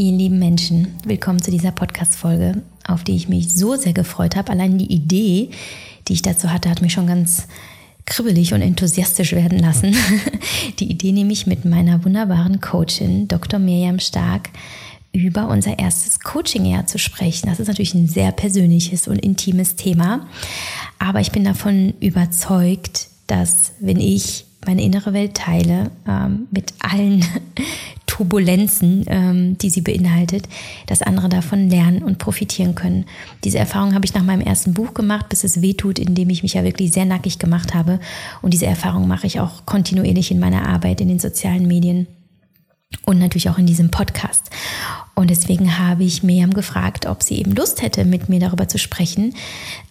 Ihr lieben Menschen, willkommen zu dieser Podcast-Folge, auf die ich mich so sehr gefreut habe. Allein die Idee, die ich dazu hatte, hat mich schon ganz kribbelig und enthusiastisch werden lassen. Die Idee nämlich mit meiner wunderbaren Coachin, Dr. Miriam Stark, über unser erstes Coaching-Jahr zu sprechen. Das ist natürlich ein sehr persönliches und intimes Thema, aber ich bin davon überzeugt, dass wenn ich meine innere Welt teile, ähm, mit allen Turbulenzen, ähm, die sie beinhaltet, dass andere davon lernen und profitieren können. Diese Erfahrung habe ich nach meinem ersten Buch gemacht, bis es wehtut, indem ich mich ja wirklich sehr nackig gemacht habe. Und diese Erfahrung mache ich auch kontinuierlich in meiner Arbeit in den sozialen Medien und natürlich auch in diesem Podcast. Und deswegen habe ich Miriam gefragt, ob sie eben Lust hätte, mit mir darüber zu sprechen,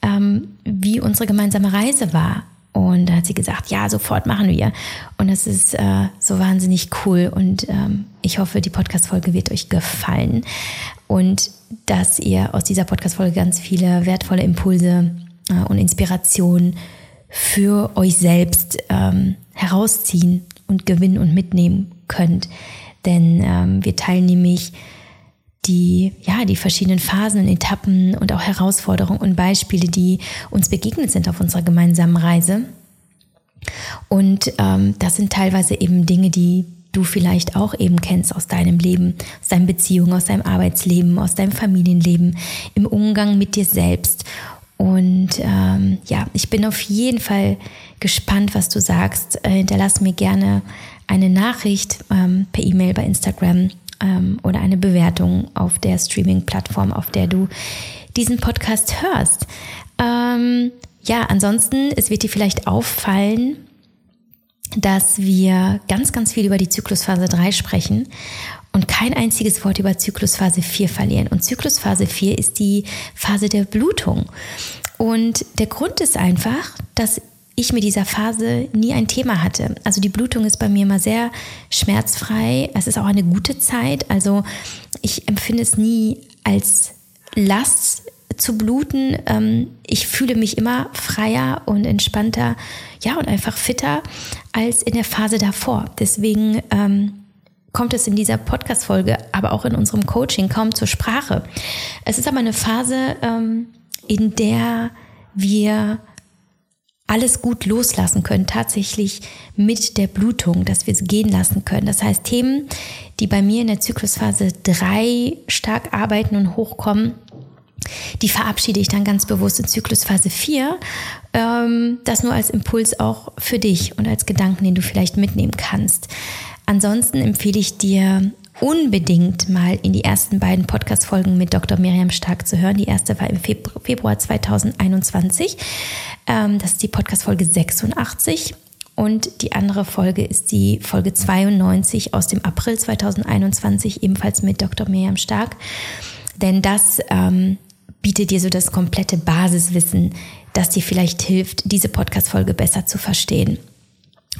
ähm, wie unsere gemeinsame Reise war und da hat sie gesagt, ja, sofort machen wir. Und das ist äh, so wahnsinnig cool. Und ähm, ich hoffe, die Podcast-Folge wird euch gefallen. Und dass ihr aus dieser Podcast-Folge ganz viele wertvolle Impulse äh, und Inspirationen für euch selbst ähm, herausziehen und gewinnen und mitnehmen könnt. Denn ähm, wir teilen nämlich die, ja, die verschiedenen Phasen Etappen und auch Herausforderungen und Beispiele, die uns begegnet sind auf unserer gemeinsamen Reise. Und ähm, das sind teilweise eben Dinge, die du vielleicht auch eben kennst aus deinem Leben, aus deinen Beziehungen, aus deinem Arbeitsleben, aus deinem Familienleben, im Umgang mit dir selbst. Und ähm, ja, ich bin auf jeden Fall gespannt, was du sagst. Äh, hinterlass mir gerne eine Nachricht ähm, per E-Mail bei Instagram ähm, oder eine Bewertung auf der Streaming-Plattform, auf der du diesen Podcast hörst. Ähm, ja, ansonsten, es wird dir vielleicht auffallen, dass wir ganz, ganz viel über die Zyklusphase 3 sprechen und kein einziges Wort über Zyklusphase 4 verlieren. Und Zyklusphase 4 ist die Phase der Blutung. Und der Grund ist einfach, dass ich mit dieser Phase nie ein Thema hatte. Also die Blutung ist bei mir immer sehr schmerzfrei. Es ist auch eine gute Zeit. Also ich empfinde es nie als Last zu bluten. Ähm, ich fühle mich immer freier und entspannter, ja, und einfach fitter als in der Phase davor. Deswegen ähm, kommt es in dieser Podcast-Folge, aber auch in unserem Coaching kaum zur Sprache. Es ist aber eine Phase, ähm, in der wir alles gut loslassen können, tatsächlich mit der Blutung, dass wir es gehen lassen können. Das heißt, Themen, die bei mir in der Zyklusphase 3 stark arbeiten und hochkommen, die verabschiede ich dann ganz bewusst in Zyklusphase 4. Ähm, das nur als Impuls auch für dich und als Gedanken, den du vielleicht mitnehmen kannst. Ansonsten empfehle ich dir unbedingt mal in die ersten beiden Podcast-Folgen mit Dr. Miriam Stark zu hören. Die erste war im Februar 2021. Ähm, das ist die Podcast-Folge 86. Und die andere Folge ist die Folge 92 aus dem April 2021, ebenfalls mit Dr. Miriam Stark. Denn das ähm, bietet dir so das komplette Basiswissen, das dir vielleicht hilft, diese Podcast-Folge besser zu verstehen.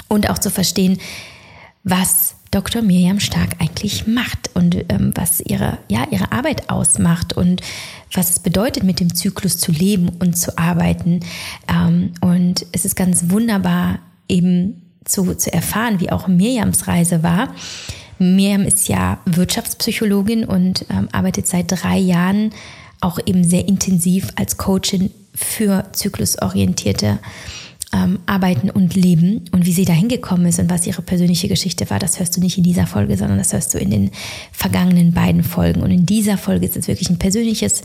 Und auch zu verstehen, was Dr. Miriam Stark eigentlich macht und ähm, was ihre, ja, ihre Arbeit ausmacht und was es bedeutet, mit dem Zyklus zu leben und zu arbeiten. Ähm, und es ist ganz wunderbar, eben zu, zu erfahren, wie auch Miriams Reise war. Miriam ist ja Wirtschaftspsychologin und ähm, arbeitet seit drei Jahren auch eben sehr intensiv als Coachin für zyklusorientierte ähm, arbeiten und leben und wie sie da hingekommen ist und was ihre persönliche Geschichte war, das hörst du nicht in dieser Folge, sondern das hörst du in den vergangenen beiden Folgen. Und in dieser Folge ist es wirklich ein persönliches,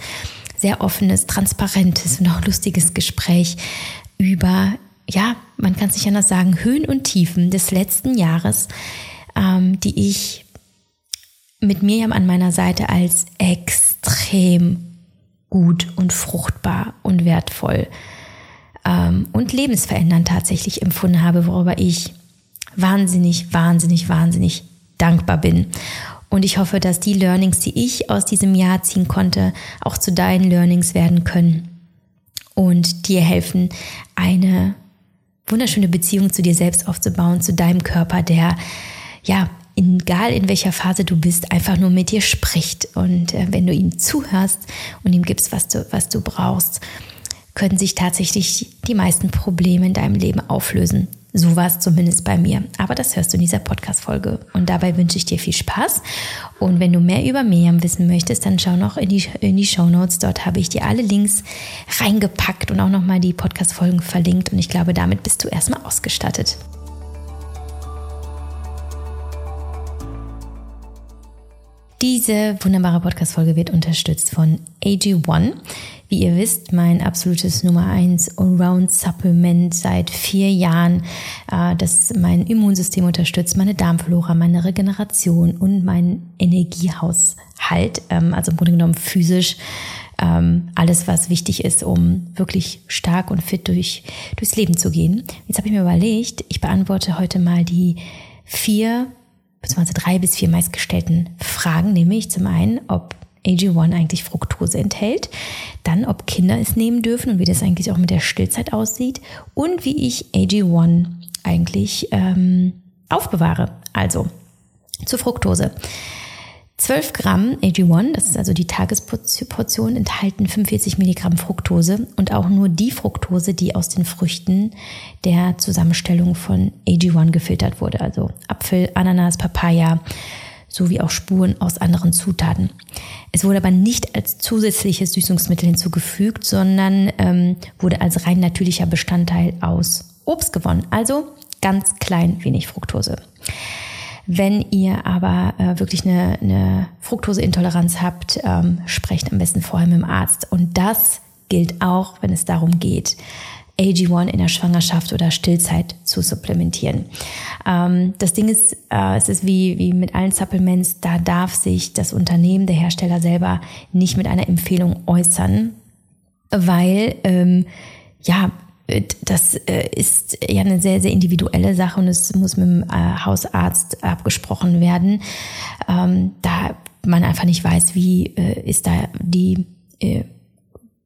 sehr offenes, transparentes und auch lustiges Gespräch über, ja, man kann es nicht anders sagen, Höhen und Tiefen des letzten Jahres, ähm, die ich mit Miriam an meiner Seite als extrem gut und fruchtbar und wertvoll ähm, und lebensverändernd tatsächlich empfunden habe, worüber ich wahnsinnig, wahnsinnig, wahnsinnig dankbar bin. Und ich hoffe, dass die Learnings, die ich aus diesem Jahr ziehen konnte, auch zu deinen Learnings werden können und dir helfen, eine wunderschöne Beziehung zu dir selbst aufzubauen, zu deinem Körper, der ja, egal in welcher Phase du bist, einfach nur mit dir spricht. Und äh, wenn du ihm zuhörst und ihm gibst, was du, was du brauchst, können sich tatsächlich die meisten Probleme in deinem Leben auflösen. So war es zumindest bei mir. Aber das hörst du in dieser Podcast-Folge. Und dabei wünsche ich dir viel Spaß. Und wenn du mehr über Miriam wissen möchtest, dann schau noch in die, in die Show Notes. Dort habe ich dir alle Links reingepackt und auch nochmal die Podcast-Folgen verlinkt. Und ich glaube, damit bist du erstmal ausgestattet. Diese wunderbare Podcast-Folge wird unterstützt von AG1. Wie ihr wisst, mein absolutes Nummer 1 Allround-Supplement seit vier Jahren, äh, das mein Immunsystem unterstützt, meine Darmflora, meine Regeneration und mein Energiehaushalt, ähm, also im Grunde genommen physisch ähm, alles, was wichtig ist, um wirklich stark und fit durch, durchs Leben zu gehen. Jetzt habe ich mir überlegt, ich beantworte heute mal die vier beziehungsweise drei bis vier meistgestellten Fragen, nämlich zum einen, ob AG1 eigentlich Fructose enthält, dann ob Kinder es nehmen dürfen und wie das eigentlich auch mit der Stillzeit aussieht und wie ich AG1 eigentlich ähm, aufbewahre. Also zur Fructose. 12 Gramm AG1, das ist also die Tagesportion, enthalten 45 Milligramm Fructose und auch nur die Fructose, die aus den Früchten der Zusammenstellung von AG1 gefiltert wurde. Also Apfel, Ananas, Papaya sowie auch Spuren aus anderen Zutaten. Es wurde aber nicht als zusätzliches Süßungsmittel hinzugefügt, sondern ähm, wurde als rein natürlicher Bestandteil aus Obst gewonnen. Also ganz klein wenig Fructose. Wenn ihr aber äh, wirklich eine, eine Fructoseintoleranz habt, ähm, sprecht am besten vorher mit dem Arzt. Und das gilt auch, wenn es darum geht, AG1 in der Schwangerschaft oder Stillzeit zu supplementieren. Ähm, das Ding ist, äh, es ist wie, wie mit allen Supplements, da darf sich das Unternehmen, der Hersteller selber nicht mit einer Empfehlung äußern, weil ähm, ja, das äh, ist ja eine sehr, sehr individuelle Sache und es muss mit dem äh, Hausarzt abgesprochen werden, ähm, da man einfach nicht weiß, wie ist da die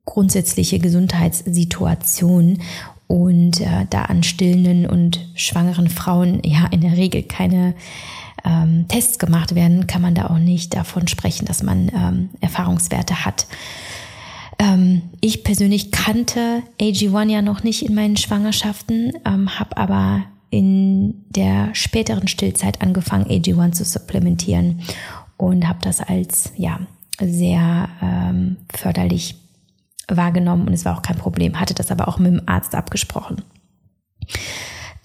grundsätzliche Gesundheitssituation und da an stillenden und schwangeren Frauen ja in der Regel keine ähm, Tests gemacht werden, kann man da auch nicht davon sprechen, dass man ähm, Erfahrungswerte hat. Ähm, ich persönlich kannte AG1 ja noch nicht in meinen Schwangerschaften, ähm, habe aber in der späteren Stillzeit angefangen, AG1 zu supplementieren und habe das als ja sehr ähm, förderlich wahrgenommen und es war auch kein Problem, hatte das aber auch mit dem Arzt abgesprochen.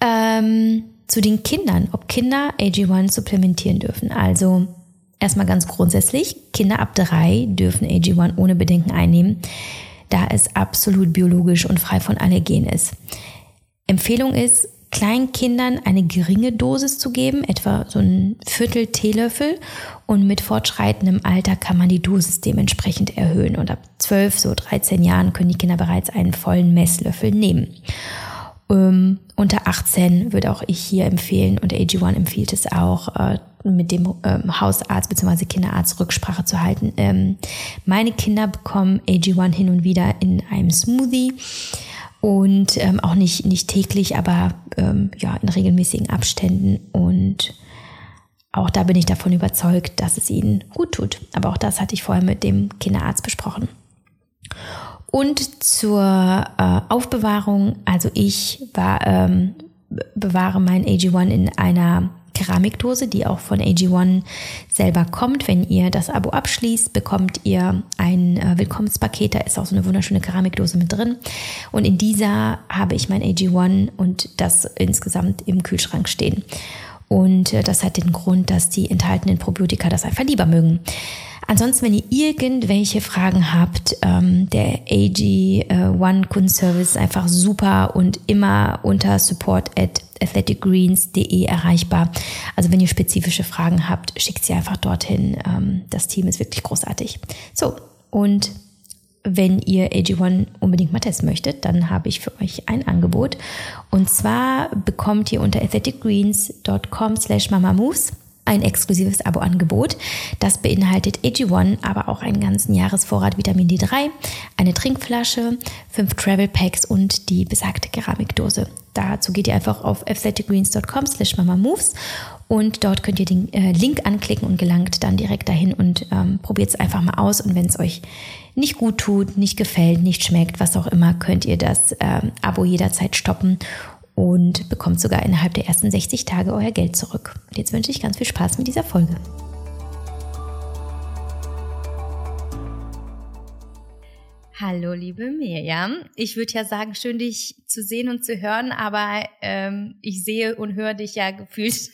Ähm, zu den Kindern, ob Kinder AG1 supplementieren dürfen. Also Erstmal ganz grundsätzlich, Kinder ab drei dürfen AG1 ohne Bedenken einnehmen, da es absolut biologisch und frei von Allergen ist. Empfehlung ist, Kleinkindern eine geringe Dosis zu geben, etwa so ein Viertel Teelöffel. Und mit fortschreitendem Alter kann man die Dosis dementsprechend erhöhen. Und ab 12, so 13 Jahren können die Kinder bereits einen vollen Messlöffel nehmen. Ähm, unter 18 würde auch ich hier empfehlen und AG1 empfiehlt es auch, äh, mit dem ähm, Hausarzt bzw. Kinderarzt Rücksprache zu halten. Ähm, meine Kinder bekommen AG1 hin und wieder in einem Smoothie und ähm, auch nicht, nicht täglich, aber ähm, ja, in regelmäßigen Abständen und auch da bin ich davon überzeugt, dass es ihnen gut tut. Aber auch das hatte ich vorher mit dem Kinderarzt besprochen. Und zur äh, Aufbewahrung, also ich war, ähm, bewahre mein AG1 in einer Keramikdose, die auch von AG1 selber kommt. Wenn ihr das Abo abschließt, bekommt ihr ein äh, Willkommenspaket. Da ist auch so eine wunderschöne Keramikdose mit drin. Und in dieser habe ich mein AG1 und das insgesamt im Kühlschrank stehen. Und äh, das hat den Grund, dass die enthaltenen Probiotika das einfach lieber mögen. Ansonsten, wenn ihr irgendwelche Fragen habt, ähm, der AG1 Kundenservice ist einfach super und immer unter support at athleticgreens.de erreichbar. Also wenn ihr spezifische Fragen habt, schickt sie einfach dorthin. Ähm, das Team ist wirklich großartig. So, und wenn ihr AG1 unbedingt mal testen möchtet, dann habe ich für euch ein Angebot. Und zwar bekommt ihr unter athleticgreens.com slash mamamoves ein exklusives Abo-Angebot. Das beinhaltet AG1, aber auch einen ganzen Jahresvorrat Vitamin D3, eine Trinkflasche, fünf Travel Packs und die besagte Keramikdose. Dazu geht ihr einfach auf athleticgreens.com slash mamamoves und dort könnt ihr den äh, Link anklicken und gelangt dann direkt dahin und ähm, probiert es einfach mal aus. Und wenn es euch nicht gut tut, nicht gefällt, nicht schmeckt, was auch immer, könnt ihr das ähm, Abo jederzeit stoppen und bekommt sogar innerhalb der ersten 60 Tage euer Geld zurück. Und jetzt wünsche ich ganz viel Spaß mit dieser Folge. Hallo, liebe Mirjam. Ich würde ja sagen, schön dich zu sehen und zu hören, aber ähm, ich sehe und höre dich ja gefühlt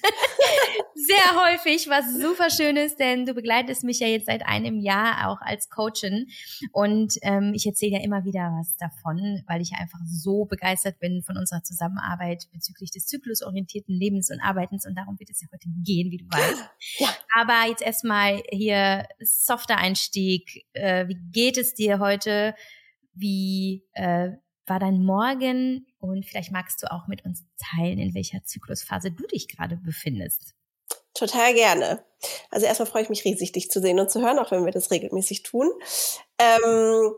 sehr häufig, was super schön ist, denn du begleitest mich ja jetzt seit einem Jahr auch als Coachin und ähm, ich erzähle ja immer wieder was davon, weil ich einfach so begeistert bin von unserer Zusammenarbeit bezüglich des zyklusorientierten Lebens und Arbeitens und darum wird es ja heute gehen, wie du weißt. Ja. Aber jetzt erstmal hier softer Einstieg. Äh, wie geht es dir heute? Wie äh, war dein Morgen? Und vielleicht magst du auch mit uns teilen, in welcher Zyklusphase du dich gerade befindest. Total gerne. Also erstmal freue ich mich riesig, dich zu sehen und zu hören, auch wenn wir das regelmäßig tun. Ähm,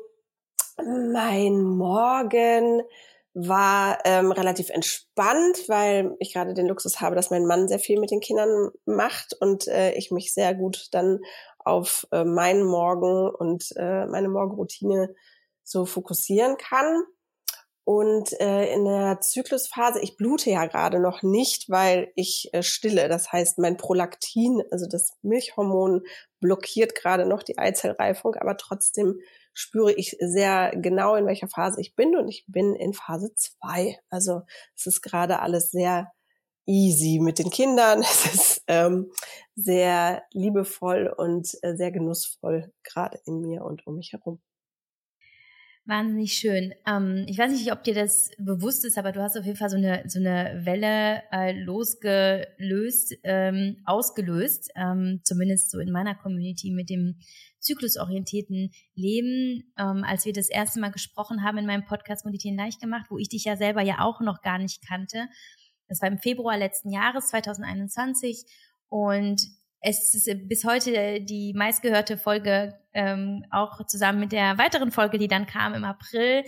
mein Morgen war ähm, relativ entspannt, weil ich gerade den Luxus habe, dass mein Mann sehr viel mit den Kindern macht und äh, ich mich sehr gut dann auf äh, meinen Morgen und äh, meine Morgenroutine so fokussieren kann. Und äh, in der Zyklusphase, ich blute ja gerade noch nicht, weil ich äh, stille. Das heißt, mein Prolaktin, also das Milchhormon, blockiert gerade noch die Eizellreifung, aber trotzdem spüre ich sehr genau, in welcher Phase ich bin und ich bin in Phase zwei. Also es ist gerade alles sehr easy mit den Kindern. Es ist ähm, sehr liebevoll und äh, sehr genussvoll gerade in mir und um mich herum. Wahnsinnig schön. Ähm, ich weiß nicht, ob dir das bewusst ist, aber du hast auf jeden Fall so eine, so eine Welle äh, losgelöst, ähm, ausgelöst, ähm, zumindest so in meiner Community mit dem zyklusorientierten Leben. Ähm, als wir das erste Mal gesprochen haben in meinem Podcast Meditieren leicht gemacht, wo ich dich ja selber ja auch noch gar nicht kannte. Das war im Februar letzten Jahres, 2021. Und es ist bis heute die meistgehörte Folge, ähm, auch zusammen mit der weiteren Folge, die dann kam im April.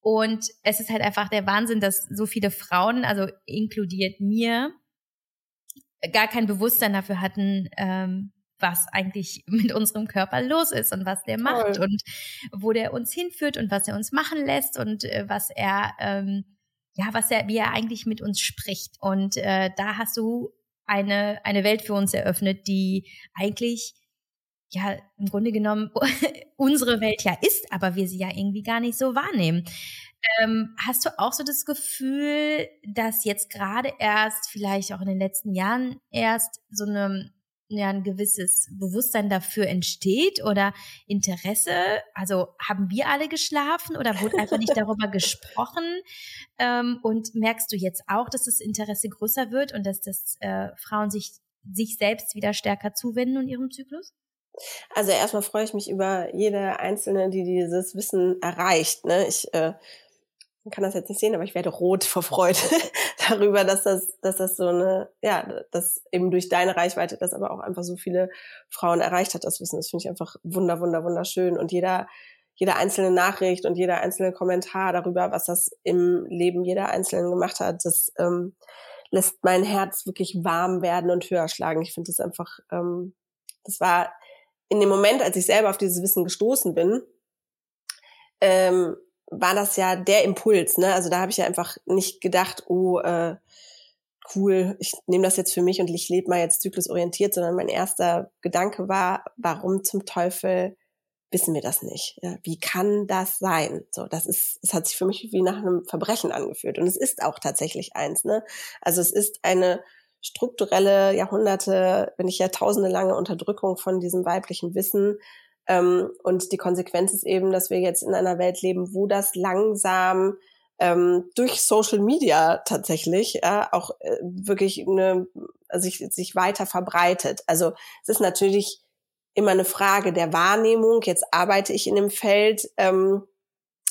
Und es ist halt einfach der Wahnsinn, dass so viele Frauen, also inkludiert mir, gar kein Bewusstsein dafür hatten, ähm, was eigentlich mit unserem Körper los ist und was der macht Toll. und wo der uns hinführt und was er uns machen lässt und äh, was er ähm, ja was er wie er eigentlich mit uns spricht und äh, da hast du eine, eine Welt für uns eröffnet, die eigentlich ja im Grunde genommen unsere Welt ja ist, aber wir sie ja irgendwie gar nicht so wahrnehmen. Ähm, hast du auch so das Gefühl, dass jetzt gerade erst, vielleicht auch in den letzten Jahren erst so eine ja ein gewisses Bewusstsein dafür entsteht oder Interesse? Also haben wir alle geschlafen oder wurde einfach nicht darüber gesprochen? Ähm, und merkst du jetzt auch, dass das Interesse größer wird und dass das äh, Frauen sich sich selbst wieder stärker zuwenden und ihrem Zyklus? Also erstmal freue ich mich über jede einzelne, die dieses Wissen erreicht. Ne? Ich äh, man kann das jetzt nicht sehen, aber ich werde rot vor Freude darüber, dass das, dass das so eine, ja, dass eben durch deine Reichweite das aber auch einfach so viele Frauen erreicht hat, das Wissen. Das finde ich einfach wunder, wunder, wunderschön. Und jeder, jede einzelne Nachricht und jeder einzelne Kommentar darüber, was das im Leben jeder Einzelnen gemacht hat, das ähm, lässt mein Herz wirklich warm werden und höher schlagen. Ich finde das einfach, ähm, das war in dem Moment, als ich selber auf dieses Wissen gestoßen bin, ähm, war das ja der Impuls, ne? Also da habe ich ja einfach nicht gedacht, oh, äh, cool, ich nehme das jetzt für mich und ich lebe mal jetzt zyklusorientiert, sondern mein erster Gedanke war, warum zum Teufel wissen wir das nicht? Ja, wie kann das sein? So, das ist, es hat sich für mich wie nach einem Verbrechen angefühlt und es ist auch tatsächlich eins, ne? Also es ist eine strukturelle Jahrhunderte, wenn nicht Jahrtausende lange Unterdrückung von diesem weiblichen Wissen, ähm, und die Konsequenz ist eben, dass wir jetzt in einer Welt leben, wo das langsam ähm, durch Social Media tatsächlich äh, auch äh, wirklich eine, also sich, sich weiter verbreitet. Also es ist natürlich immer eine Frage der Wahrnehmung. Jetzt arbeite ich in dem Feld ähm,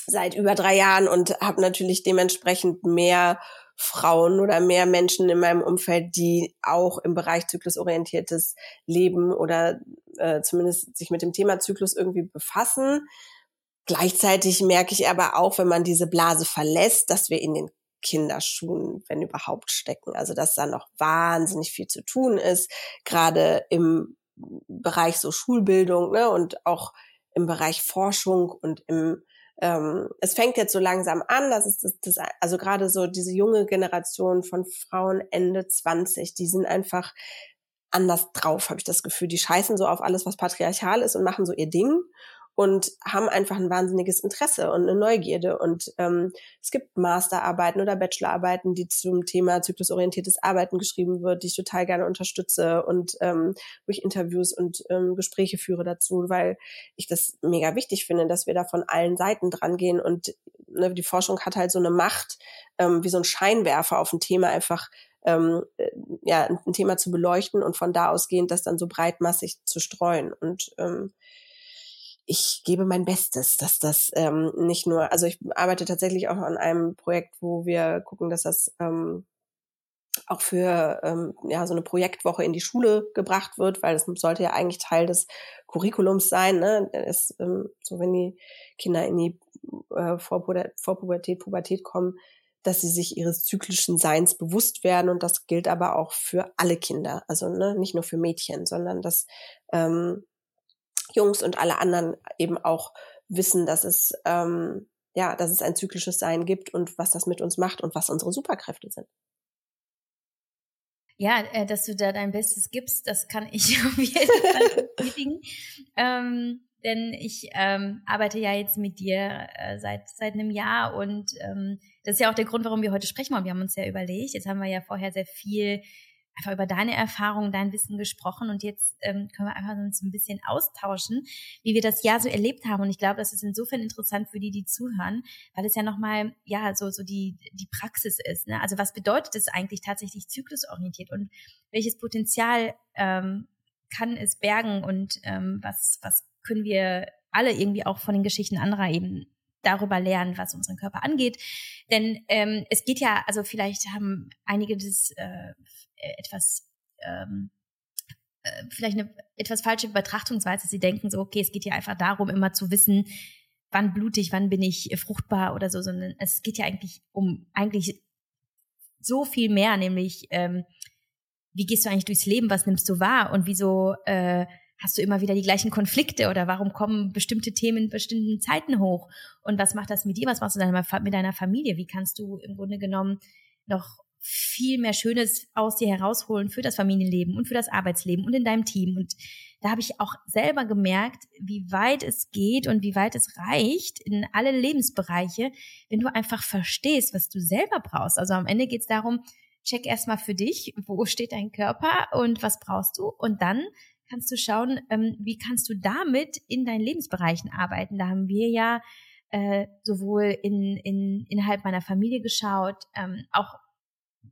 seit über drei Jahren und habe natürlich dementsprechend mehr Frauen oder mehr Menschen in meinem Umfeld, die auch im Bereich zyklusorientiertes Leben oder äh, zumindest sich mit dem Thema Zyklus irgendwie befassen. Gleichzeitig merke ich aber auch, wenn man diese Blase verlässt, dass wir in den Kinderschuhen, wenn überhaupt, stecken. Also dass da noch wahnsinnig viel zu tun ist, gerade im Bereich so Schulbildung ne, und auch im Bereich Forschung und im ähm, es fängt jetzt so langsam an, das ist das, das also gerade so diese junge Generation von Frauen Ende 20, die sind einfach anders drauf, habe ich das Gefühl. Die scheißen so auf alles, was patriarchal ist und machen so ihr Ding und haben einfach ein wahnsinniges Interesse und eine Neugierde. Und ähm, es gibt Masterarbeiten oder Bachelorarbeiten, die zum Thema zyklusorientiertes Arbeiten geschrieben wird, die ich total gerne unterstütze und ähm, wo ich Interviews und ähm, Gespräche führe dazu, weil ich das mega wichtig finde, dass wir da von allen Seiten dran gehen. Und ne, die Forschung hat halt so eine Macht, ähm, wie so ein Scheinwerfer auf ein Thema einfach ähm, äh, ja, ein Thema zu beleuchten und von da ausgehend das dann so breitmassig zu streuen. Und ähm, ich gebe mein Bestes, dass das ähm, nicht nur, also ich arbeite tatsächlich auch an einem Projekt, wo wir gucken, dass das ähm, auch für ähm, ja so eine Projektwoche in die Schule gebracht wird, weil das sollte ja eigentlich Teil des Curriculums sein. Ne? Es, ähm, so wenn die Kinder in die äh, Vorpubertät, Pubertät kommen, dass sie sich ihres zyklischen Seins bewusst werden und das gilt aber auch für alle Kinder, also ne, nicht nur für Mädchen, sondern dass ähm, Jungs und alle anderen eben auch wissen, dass es ähm, ja, dass es ein zyklisches Sein gibt und was das mit uns macht und was unsere Superkräfte sind. Ja, äh, dass du da dein Bestes gibst, das kann ich auf jeden Fall bestätigen. ähm, denn ich ähm, arbeite ja jetzt mit dir äh, seit seit einem Jahr und ähm, das ist ja auch der Grund, warum wir heute sprechen wollen. Wir haben uns ja überlegt, jetzt haben wir ja vorher sehr viel einfach über deine Erfahrungen, dein Wissen gesprochen und jetzt ähm, können wir einfach uns ein bisschen austauschen, wie wir das Jahr so erlebt haben. Und ich glaube, das ist insofern interessant für die, die zuhören, weil es ja nochmal, ja, so, so die, die Praxis ist. Ne? Also was bedeutet es eigentlich tatsächlich zyklusorientiert und welches Potenzial ähm, kann es bergen und ähm, was, was können wir alle irgendwie auch von den Geschichten anderer eben darüber lernen, was unseren Körper angeht. Denn ähm, es geht ja, also vielleicht haben einige das äh, etwas ähm, äh, vielleicht eine etwas falsche Betrachtungsweise. Sie denken so, okay, es geht ja einfach darum, immer zu wissen, wann blutig, wann bin ich fruchtbar oder so, sondern es geht ja eigentlich um eigentlich so viel mehr, nämlich ähm, wie gehst du eigentlich durchs Leben, was nimmst du wahr und wieso äh, hast du immer wieder die gleichen Konflikte oder warum kommen bestimmte Themen in bestimmten Zeiten hoch und was macht das mit dir, was machst du mit deiner Familie, wie kannst du im Grunde genommen noch viel mehr Schönes aus dir herausholen für das Familienleben und für das Arbeitsleben und in deinem Team. Und da habe ich auch selber gemerkt, wie weit es geht und wie weit es reicht in alle Lebensbereiche, wenn du einfach verstehst, was du selber brauchst. Also am Ende geht es darum, check erstmal für dich, wo steht dein Körper und was brauchst du und dann kannst du schauen, ähm, wie kannst du damit in deinen Lebensbereichen arbeiten. Da haben wir ja äh, sowohl in, in, innerhalb meiner Familie geschaut, ähm, auch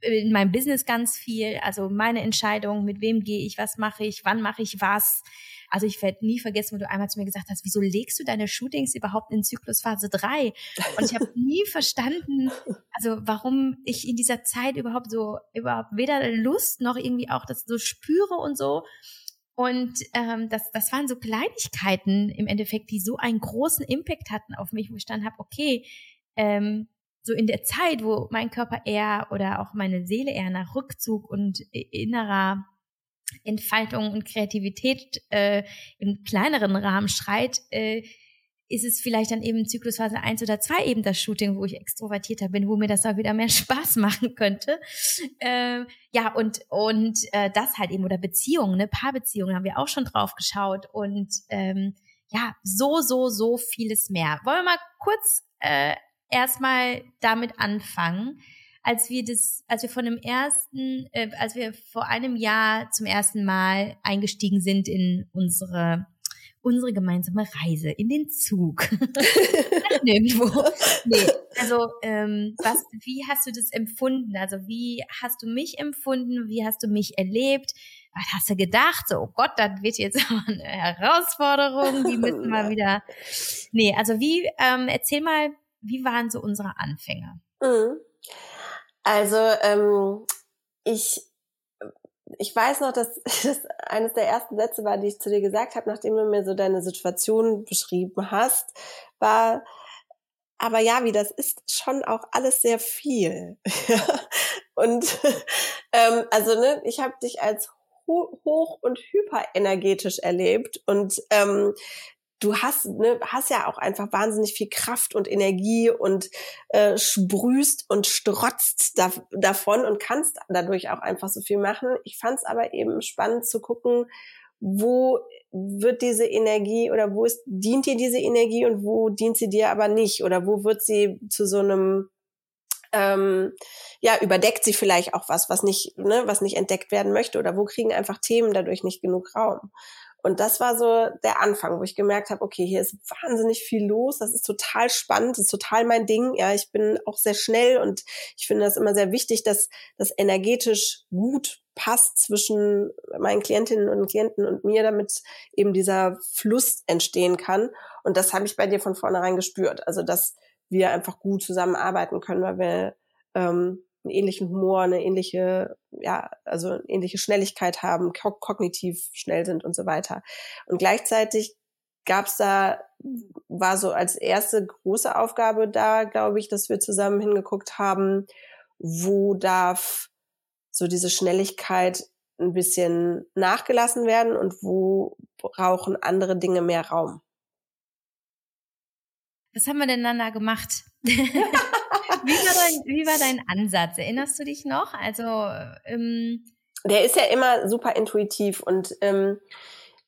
in meinem Business ganz viel, also meine Entscheidung, mit wem gehe ich, was mache ich, wann mache ich was. Also ich werde nie vergessen, wo du einmal zu mir gesagt hast, wieso legst du deine Shootings überhaupt in Zyklusphase 3? Und ich habe nie verstanden, also warum ich in dieser Zeit überhaupt so, überhaupt weder Lust noch irgendwie auch das so spüre und so. Und ähm, das, das waren so Kleinigkeiten im Endeffekt, die so einen großen Impact hatten auf mich, wo ich dann habe, okay, ähm, so in der Zeit, wo mein Körper eher oder auch meine Seele eher nach Rückzug und innerer Entfaltung und Kreativität äh, im kleineren Rahmen schreit, äh, ist es vielleicht dann eben Zyklusphase eins oder zwei eben das Shooting, wo ich extrovertierter bin, wo mir das auch wieder mehr Spaß machen könnte. Äh, ja, und, und äh, das halt eben, oder Beziehungen, ne, Paarbeziehungen haben wir auch schon drauf geschaut und ähm, ja, so, so, so vieles mehr. Wollen wir mal kurz äh, erstmal damit anfangen, als wir das, als wir von dem ersten, äh, als wir vor einem Jahr zum ersten Mal eingestiegen sind in unsere unsere gemeinsame Reise in den Zug. Nirgendwo. Nee. Also, ähm, was, wie hast du das empfunden? Also, wie hast du mich empfunden? Wie hast du mich erlebt? Was hast du gedacht? So, oh Gott, das wird jetzt eine Herausforderung. Die müssen wir wieder. Nee, also wie, ähm, erzähl mal, wie waren so unsere Anfänge? Mhm. Also ähm, ich ich weiß noch, dass das eines der ersten Sätze war, die ich zu dir gesagt habe, nachdem du mir so deine Situation beschrieben hast, war aber ja, wie das ist schon auch alles sehr viel. und ähm, also ne, ich habe dich als hoch und hyperenergetisch erlebt und ähm, du hast, ne, hast ja auch einfach wahnsinnig viel Kraft und Energie und äh, sprühst und strotzt da, davon und kannst dadurch auch einfach so viel machen. Ich fand es aber eben spannend zu gucken, wo wird diese Energie oder wo ist, dient dir diese Energie und wo dient sie dir aber nicht oder wo wird sie zu so einem ähm, ja überdeckt sie vielleicht auch was, was nicht, ne, was nicht entdeckt werden möchte oder wo kriegen einfach Themen dadurch nicht genug Raum. Und das war so der Anfang, wo ich gemerkt habe, okay, hier ist wahnsinnig viel los, das ist total spannend, das ist total mein Ding. Ja, ich bin auch sehr schnell und ich finde das immer sehr wichtig, dass das energetisch gut passt zwischen meinen Klientinnen und Klienten und mir, damit eben dieser Fluss entstehen kann. Und das habe ich bei dir von vornherein gespürt. Also, dass wir einfach gut zusammenarbeiten können, weil wir ähm, einen ähnlichen Humor, eine ähnliche, ja, also eine ähnliche Schnelligkeit haben, kognitiv schnell sind und so weiter. Und gleichzeitig gab's da, war so als erste große Aufgabe da, glaube ich, dass wir zusammen hingeguckt haben, wo darf so diese Schnelligkeit ein bisschen nachgelassen werden und wo brauchen andere Dinge mehr Raum. Was haben wir denn dann da gemacht? wie, war dein, wie war dein Ansatz? Erinnerst du dich noch? Also ähm der ist ja immer super intuitiv und ähm,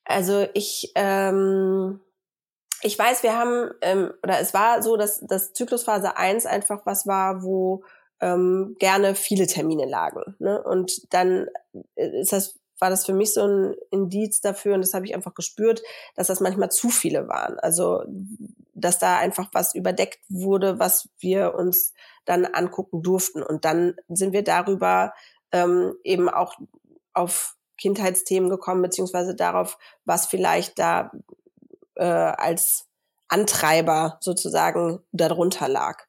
also ich ähm, ich weiß, wir haben ähm, oder es war so, dass das Zyklusphase 1 einfach was war, wo ähm, gerne viele Termine lagen. Ne? Und dann ist das war das für mich so ein Indiz dafür und das habe ich einfach gespürt, dass das manchmal zu viele waren. Also dass da einfach was überdeckt wurde, was wir uns dann angucken durften. Und dann sind wir darüber ähm, eben auch auf Kindheitsthemen gekommen, beziehungsweise darauf, was vielleicht da äh, als Antreiber sozusagen darunter lag.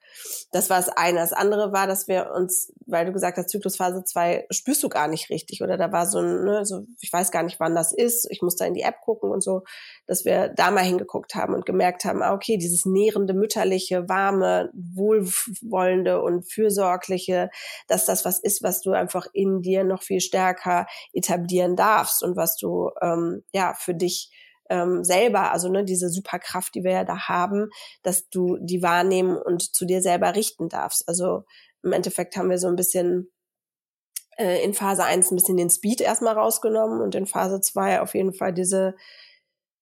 Das war das eine. Das andere war, dass wir uns, weil du gesagt hast, Zyklusphase 2 spürst du gar nicht richtig oder da war so ein, ne, so, ich weiß gar nicht, wann das ist, ich muss da in die App gucken und so, dass wir da mal hingeguckt haben und gemerkt haben, ah, okay, dieses nährende, mütterliche, warme, wohlwollende und fürsorgliche, dass das was ist, was du einfach in dir noch viel stärker etablieren darfst und was du ähm, ja für dich ähm, selber, also ne, diese Superkraft, die wir ja da haben, dass du die wahrnehmen und zu dir selber richten darfst. Also im Endeffekt haben wir so ein bisschen äh, in Phase 1 ein bisschen den Speed erstmal rausgenommen und in Phase 2 auf jeden Fall diese,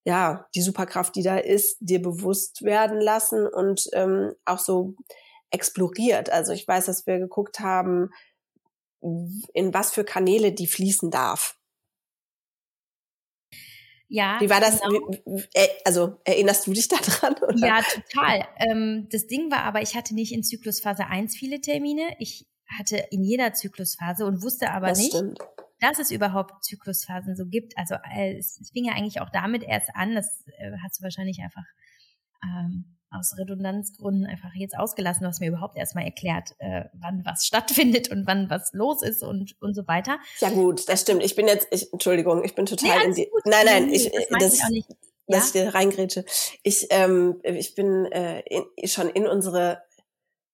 ja, die Superkraft, die da ist, dir bewusst werden lassen und ähm, auch so exploriert. Also ich weiß, dass wir geguckt haben, in was für Kanäle die fließen darf. Ja. Wie war das? Genau. Äh, also erinnerst du dich daran? Oder? Ja, total. Ähm, das Ding war aber, ich hatte nicht in Zyklusphase 1 viele Termine. Ich hatte in jeder Zyklusphase und wusste aber das nicht, stimmt. dass es überhaupt Zyklusphasen so gibt. Also äh, es, es fing ja eigentlich auch damit erst an, das äh, hast du wahrscheinlich einfach ähm, aus Redundanzgründen einfach jetzt ausgelassen, was mir überhaupt erstmal erklärt, äh, wann was stattfindet und wann was los ist und und so weiter. Ja gut, das stimmt. Ich bin jetzt, ich, Entschuldigung, ich bin total nee, in die. Gut. Nein, nein, ich, das, das ich auch nicht. Ja? dass ich dir reingrätsche. Ich, ähm, ich bin äh, in, schon in unsere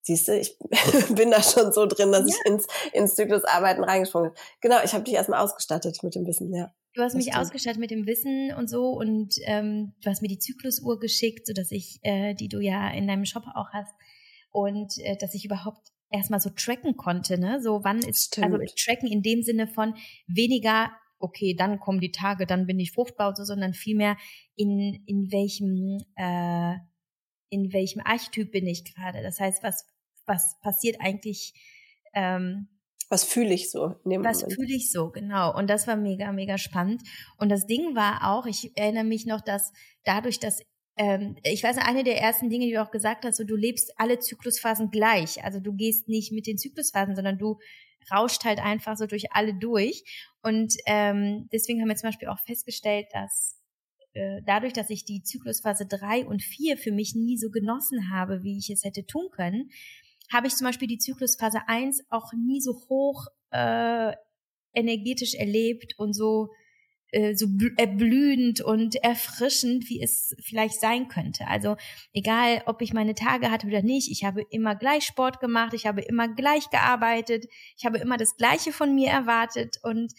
Siehst du, ich bin da schon so drin, dass ja. ich ins, ins Zyklusarbeiten reingesprungen bin. Genau, ich habe dich erstmal ausgestattet mit dem Wissen, ja. Du hast mich stimmt. ausgestattet mit dem Wissen und so und ähm, du hast mir die Zyklusuhr geschickt, so dass ich, äh, die du ja in deinem Shop auch hast, und äh, dass ich überhaupt erstmal so tracken konnte, ne? So wann ist Stimmt. also tracken in dem Sinne von weniger okay, dann kommen die Tage, dann bin ich fruchtbar so, sondern vielmehr in in welchem äh, in welchem Archetyp bin ich gerade. Das heißt, was was passiert eigentlich ähm, was fühle ich so in dem was fühle ich so, genau. Und das war mega, mega spannend. Und das Ding war auch, ich erinnere mich noch, dass dadurch, dass ähm, ich weiß, eine der ersten Dinge, die du auch gesagt hast, so du lebst alle Zyklusphasen gleich. Also du gehst nicht mit den Zyklusphasen, sondern du rauscht halt einfach so durch alle durch. Und ähm, deswegen haben wir zum Beispiel auch festgestellt, dass äh, dadurch, dass ich die Zyklusphase drei und vier für mich nie so genossen habe, wie ich es hätte tun können, habe ich zum Beispiel die Zyklusphase 1 auch nie so hoch äh, energetisch erlebt und so äh, so erblühend und erfrischend, wie es vielleicht sein könnte. Also egal, ob ich meine Tage hatte oder nicht, ich habe immer gleich Sport gemacht, ich habe immer gleich gearbeitet, ich habe immer das Gleiche von mir erwartet und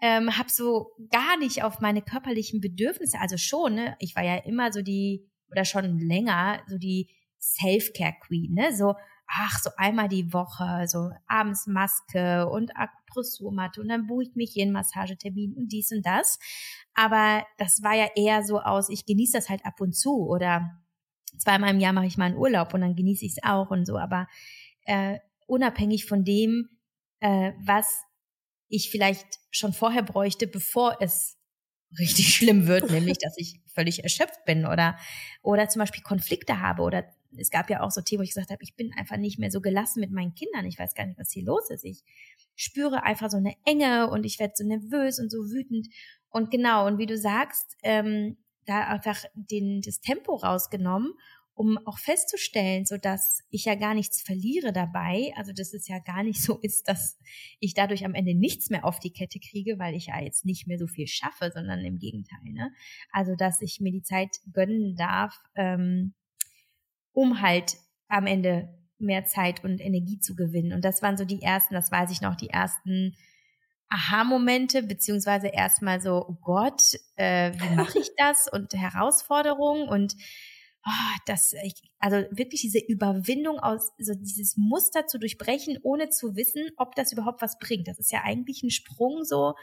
ähm, habe so gar nicht auf meine körperlichen Bedürfnisse, also schon, ne, ich war ja immer so die, oder schon länger, so die Self-Care-Queen, ne, so, ach, so einmal die Woche, so abends Maske und Akupressurmatte und dann buche ich mich einen Massagetermin und dies und das. Aber das war ja eher so aus, ich genieße das halt ab und zu oder zweimal im Jahr mache ich mal einen Urlaub und dann genieße ich es auch und so, aber äh, unabhängig von dem, äh, was ich vielleicht schon vorher bräuchte, bevor es richtig schlimm wird, nämlich dass ich völlig erschöpft bin oder oder zum Beispiel Konflikte habe oder es gab ja auch so Themen, wo ich gesagt habe, ich bin einfach nicht mehr so gelassen mit meinen Kindern. Ich weiß gar nicht, was hier los ist. Ich spüre einfach so eine Enge und ich werde so nervös und so wütend. Und genau, und wie du sagst, ähm, da einfach den, das Tempo rausgenommen um auch festzustellen, so dass ich ja gar nichts verliere dabei, also dass es ja gar nicht so ist, dass ich dadurch am Ende nichts mehr auf die Kette kriege, weil ich ja jetzt nicht mehr so viel schaffe, sondern im Gegenteil, ne? Also dass ich mir die Zeit gönnen darf, ähm, um halt am Ende mehr Zeit und Energie zu gewinnen. Und das waren so die ersten, das weiß ich noch, die ersten Aha-Momente, beziehungsweise erstmal so, oh Gott, äh, wie mache ich das? Und Herausforderungen und oh, das, ich, also wirklich diese Überwindung aus, so dieses Muster zu durchbrechen, ohne zu wissen, ob das überhaupt was bringt. Das ist ja eigentlich ein Sprung so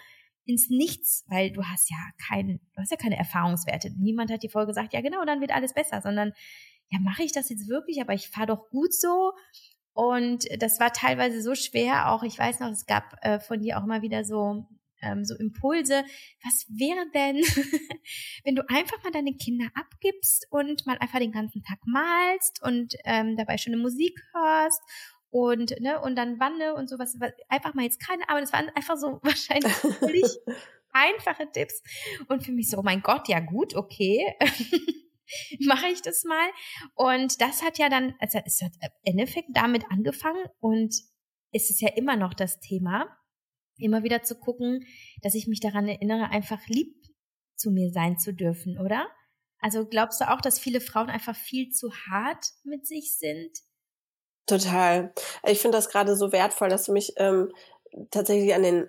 ins Nichts, weil du hast ja kein, du hast ja keine Erfahrungswerte. Niemand hat dir vorher gesagt, ja genau, dann wird alles besser, sondern ja, mache ich das jetzt wirklich, aber ich fahre doch gut so. Und das war teilweise so schwer, auch. Ich weiß noch, es gab äh, von dir auch mal wieder so ähm, so Impulse. Was wäre denn, wenn du einfach mal deine Kinder abgibst und mal einfach den ganzen Tag malst und ähm, dabei schöne Musik hörst und ne und dann Wanne und sowas? Einfach mal jetzt keine aber das waren einfach so wahrscheinlich völlig einfache Tipps. Und für mich so oh mein Gott ja gut okay mache ich das mal und das hat ja dann also es hat im Endeffekt damit angefangen und es ist ja immer noch das Thema immer wieder zu gucken, dass ich mich daran erinnere, einfach lieb zu mir sein zu dürfen, oder? Also glaubst du auch, dass viele Frauen einfach viel zu hart mit sich sind? Total. Ich finde das gerade so wertvoll, dass du mich ähm, tatsächlich an den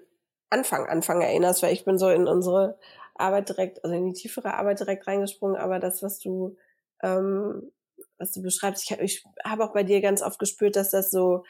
Anfang, Anfang erinnerst, weil ich bin so in unsere Arbeit direkt, also in die tiefere Arbeit direkt reingesprungen, aber das, was du, ähm, was du beschreibst, ich, ich habe auch bei dir ganz oft gespürt, dass das so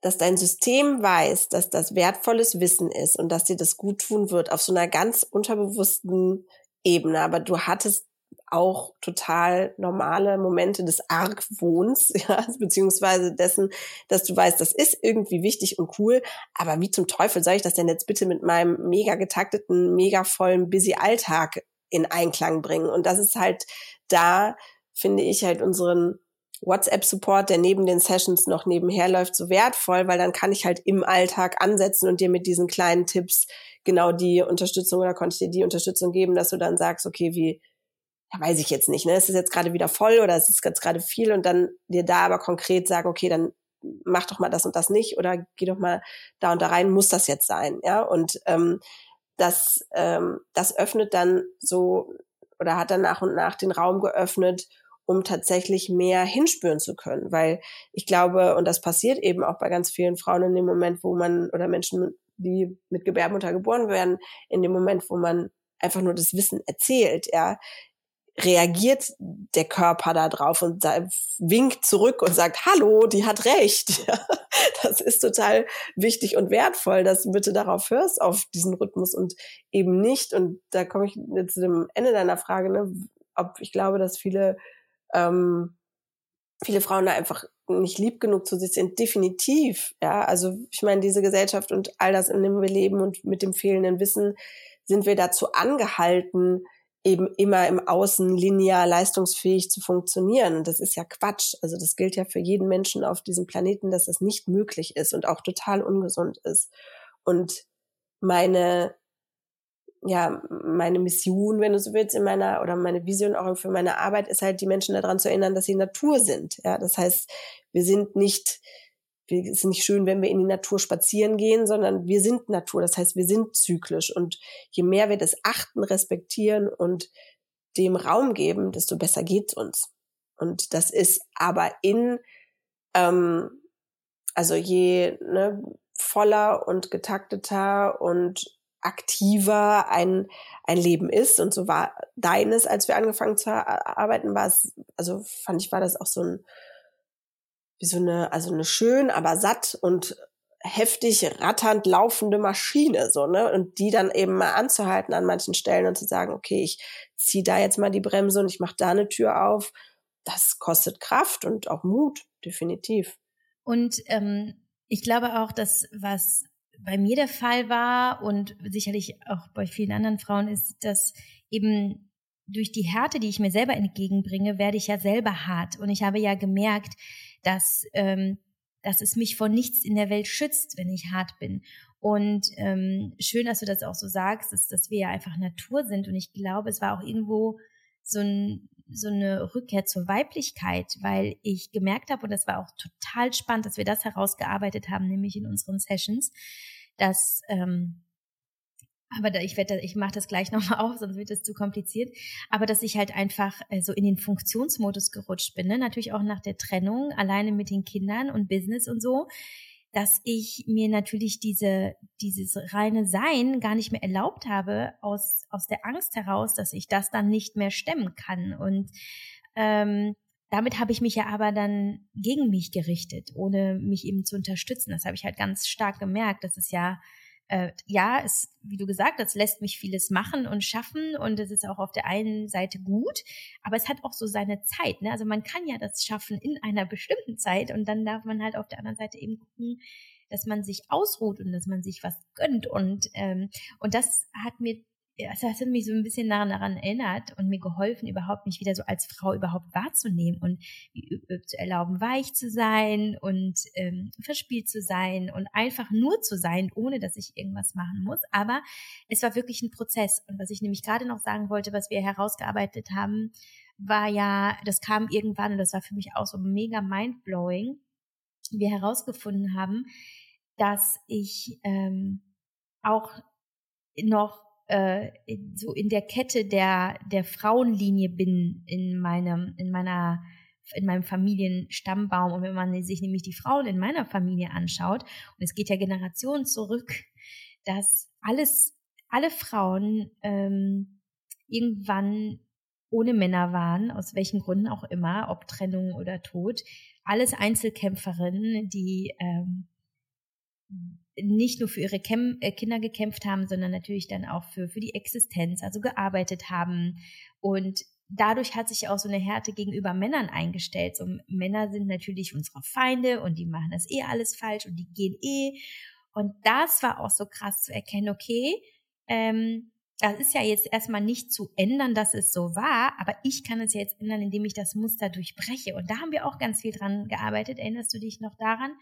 dass dein System weiß, dass das wertvolles Wissen ist und dass dir das gut tun wird auf so einer ganz unterbewussten Ebene. Aber du hattest auch total normale Momente des Argwohns, ja, beziehungsweise dessen, dass du weißt, das ist irgendwie wichtig und cool, aber wie zum Teufel soll ich das denn jetzt bitte mit meinem mega getakteten, mega vollen, busy Alltag in Einklang bringen? Und das ist halt da, finde ich halt unseren WhatsApp-Support, der neben den Sessions noch nebenher läuft, so wertvoll, weil dann kann ich halt im Alltag ansetzen und dir mit diesen kleinen Tipps genau die Unterstützung oder konnte ich dir die Unterstützung geben, dass du dann sagst, okay, wie, ja, weiß ich jetzt nicht, ne? Es ist jetzt gerade wieder voll oder es ist jetzt gerade viel und dann dir da aber konkret sagen, okay, dann mach doch mal das und das nicht oder geh doch mal da und da rein, muss das jetzt sein, ja? Und ähm, das, ähm, das öffnet dann so oder hat dann nach und nach den Raum geöffnet, um tatsächlich mehr hinspüren zu können. Weil ich glaube, und das passiert eben auch bei ganz vielen Frauen in dem Moment, wo man, oder Menschen, die mit Gebärmutter geboren werden, in dem Moment, wo man einfach nur das Wissen erzählt, ja, reagiert der Körper da drauf und winkt zurück und sagt, hallo, die hat recht. Das ist total wichtig und wertvoll, dass du bitte darauf hörst, auf diesen Rhythmus und eben nicht. Und da komme ich zu dem Ende deiner Frage, ne, ob ich glaube, dass viele ähm, viele Frauen da einfach nicht lieb genug zu sich sind, definitiv. Ja, also ich meine, diese Gesellschaft und all das, in dem wir leben und mit dem fehlenden Wissen sind wir dazu angehalten, eben immer im Außen linear leistungsfähig zu funktionieren. Das ist ja Quatsch. Also das gilt ja für jeden Menschen auf diesem Planeten, dass das nicht möglich ist und auch total ungesund ist. Und meine ja, meine Mission, wenn du so willst, in meiner, oder meine Vision auch für meine Arbeit ist halt, die Menschen daran zu erinnern, dass sie Natur sind. Ja, das heißt, wir sind nicht, es ist nicht schön, wenn wir in die Natur spazieren gehen, sondern wir sind Natur. Das heißt, wir sind zyklisch. Und je mehr wir das achten, respektieren und dem Raum geben, desto besser geht's uns. Und das ist aber in, ähm, also je ne, voller und getakteter und aktiver ein, ein Leben ist. Und so war deines, als wir angefangen zu arbeiten, war es, also fand ich, war das auch so ein, wie so eine, also eine schön, aber satt und heftig ratternd laufende Maschine, so, ne? Und die dann eben mal anzuhalten an manchen Stellen und zu sagen, okay, ich ziehe da jetzt mal die Bremse und ich mache da eine Tür auf, das kostet Kraft und auch Mut, definitiv. Und ähm, ich glaube auch, dass was bei mir der Fall war und sicherlich auch bei vielen anderen Frauen ist, dass eben durch die Härte, die ich mir selber entgegenbringe, werde ich ja selber hart. Und ich habe ja gemerkt, dass, ähm, dass es mich vor nichts in der Welt schützt, wenn ich hart bin. Und ähm, schön, dass du das auch so sagst, ist, dass wir ja einfach Natur sind. Und ich glaube, es war auch irgendwo so, ein, so eine Rückkehr zur Weiblichkeit, weil ich gemerkt habe, und das war auch total spannend, dass wir das herausgearbeitet haben, nämlich in unseren Sessions, dass ähm, aber da, ich werde, ich mache das gleich nochmal auf, sonst wird es zu kompliziert. Aber dass ich halt einfach äh, so in den Funktionsmodus gerutscht bin, ne? natürlich auch nach der Trennung, alleine mit den Kindern und Business und so, dass ich mir natürlich diese, dieses reine Sein gar nicht mehr erlaubt habe, aus, aus der Angst heraus, dass ich das dann nicht mehr stemmen kann. Und ähm, damit habe ich mich ja aber dann gegen mich gerichtet, ohne mich eben zu unterstützen. Das habe ich halt ganz stark gemerkt, dass es ja äh, ja, es, wie du gesagt hast, lässt mich vieles machen und schaffen und es ist auch auf der einen Seite gut, aber es hat auch so seine Zeit. Ne? Also man kann ja das schaffen in einer bestimmten Zeit und dann darf man halt auf der anderen Seite eben gucken, dass man sich ausruht und dass man sich was gönnt und ähm, und das hat mir das hat mich so ein bisschen daran, daran erinnert und mir geholfen, überhaupt mich wieder so als Frau überhaupt wahrzunehmen und zu erlauben, weich zu sein und ähm, verspielt zu sein und einfach nur zu sein, ohne dass ich irgendwas machen muss. Aber es war wirklich ein Prozess. Und was ich nämlich gerade noch sagen wollte, was wir herausgearbeitet haben, war ja, das kam irgendwann und das war für mich auch so mega mindblowing. Wir herausgefunden haben, dass ich ähm, auch noch äh, so in der Kette der der Frauenlinie bin in meinem in meiner in meinem Familienstammbaum. Und wenn man sich nämlich die Frauen in meiner Familie anschaut und es geht ja Generationen zurück, dass alles alle Frauen ähm, irgendwann ohne Männer waren, aus welchen Gründen auch immer, ob Trennung oder Tod, alles Einzelkämpferinnen, die ähm, nicht nur für ihre Käm äh, Kinder gekämpft haben, sondern natürlich dann auch für, für die Existenz, also gearbeitet haben. Und dadurch hat sich auch so eine Härte gegenüber Männern eingestellt. So, Männer sind natürlich unsere Feinde und die machen das eh alles falsch und die gehen eh. Und das war auch so krass zu erkennen, okay, ähm, das ist ja jetzt erstmal nicht zu ändern, dass es so war, aber ich kann es ja jetzt ändern, indem ich das Muster durchbreche. Und da haben wir auch ganz viel dran gearbeitet. Erinnerst du dich noch daran?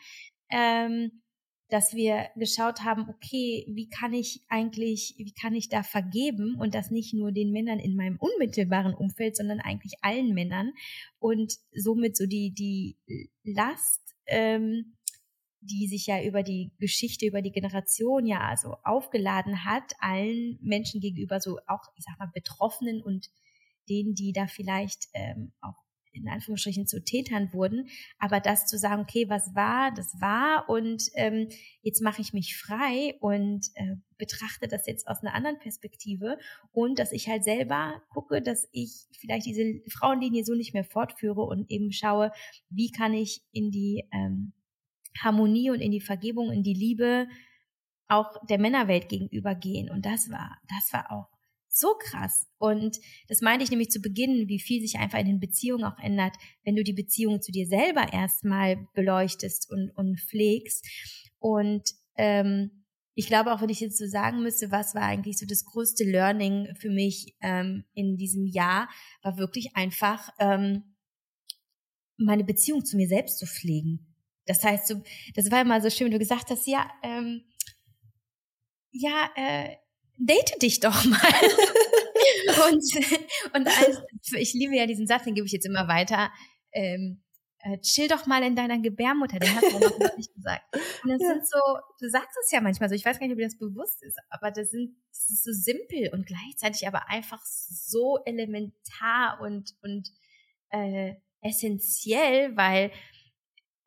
Ähm, dass wir geschaut haben, okay, wie kann ich eigentlich, wie kann ich da vergeben und das nicht nur den Männern in meinem unmittelbaren Umfeld, sondern eigentlich allen Männern und somit so die, die Last, ähm, die sich ja über die Geschichte, über die Generation ja also aufgeladen hat, allen Menschen gegenüber, so auch, ich sag mal, Betroffenen und denen, die da vielleicht ähm, auch in Anführungsstrichen zu Tätern wurden, aber das zu sagen, okay, was war, das war und ähm, jetzt mache ich mich frei und äh, betrachte das jetzt aus einer anderen Perspektive und dass ich halt selber gucke, dass ich vielleicht diese Frauenlinie so nicht mehr fortführe und eben schaue, wie kann ich in die ähm, Harmonie und in die Vergebung, in die Liebe auch der Männerwelt gegenüber gehen. Und das war, das war auch so krass. Und das meinte ich nämlich zu Beginn, wie viel sich einfach in den Beziehungen auch ändert, wenn du die Beziehung zu dir selber erstmal beleuchtest und, und pflegst. Und ähm, ich glaube auch, wenn ich jetzt so sagen müsste, was war eigentlich so das größte Learning für mich ähm, in diesem Jahr, war wirklich einfach ähm, meine Beziehung zu mir selbst zu pflegen. Das heißt, so, das war immer so schön, wenn du gesagt hast, ja, ähm, ja, äh, date dich doch mal. und und als, ich liebe ja diesen Satz, den gebe ich jetzt immer weiter. Ähm, äh, chill doch mal in deiner Gebärmutter, den hast du noch nicht gesagt. Und das ja. sind so, du sagst es ja manchmal so, ich weiß gar nicht, ob dir das bewusst ist, aber das sind, das ist so simpel und gleichzeitig aber einfach so elementar und, und äh, essentiell, weil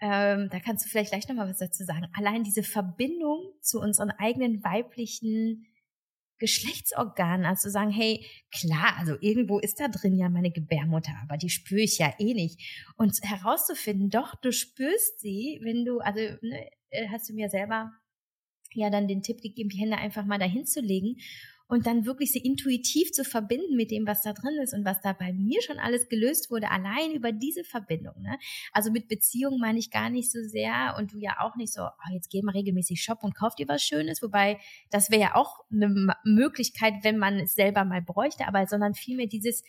ähm, da kannst du vielleicht gleich nochmal was dazu sagen. Allein diese Verbindung zu unseren eigenen weiblichen Geschlechtsorganen, also zu sagen, hey, klar, also irgendwo ist da drin ja meine Gebärmutter, aber die spüre ich ja eh nicht. Und herauszufinden, doch, du spürst sie, wenn du, also ne, äh, hast du mir selber ja dann den Tipp gegeben, die Hände einfach mal dahin zu legen und dann wirklich sie intuitiv zu verbinden mit dem, was da drin ist und was da bei mir schon alles gelöst wurde, allein über diese Verbindung. Ne? Also mit Beziehung meine ich gar nicht so sehr und du ja auch nicht so, oh, jetzt geh mal regelmäßig shoppen und kauf dir was Schönes, wobei das wäre ja auch eine Möglichkeit, wenn man es selber mal bräuchte, aber sondern vielmehr dieses,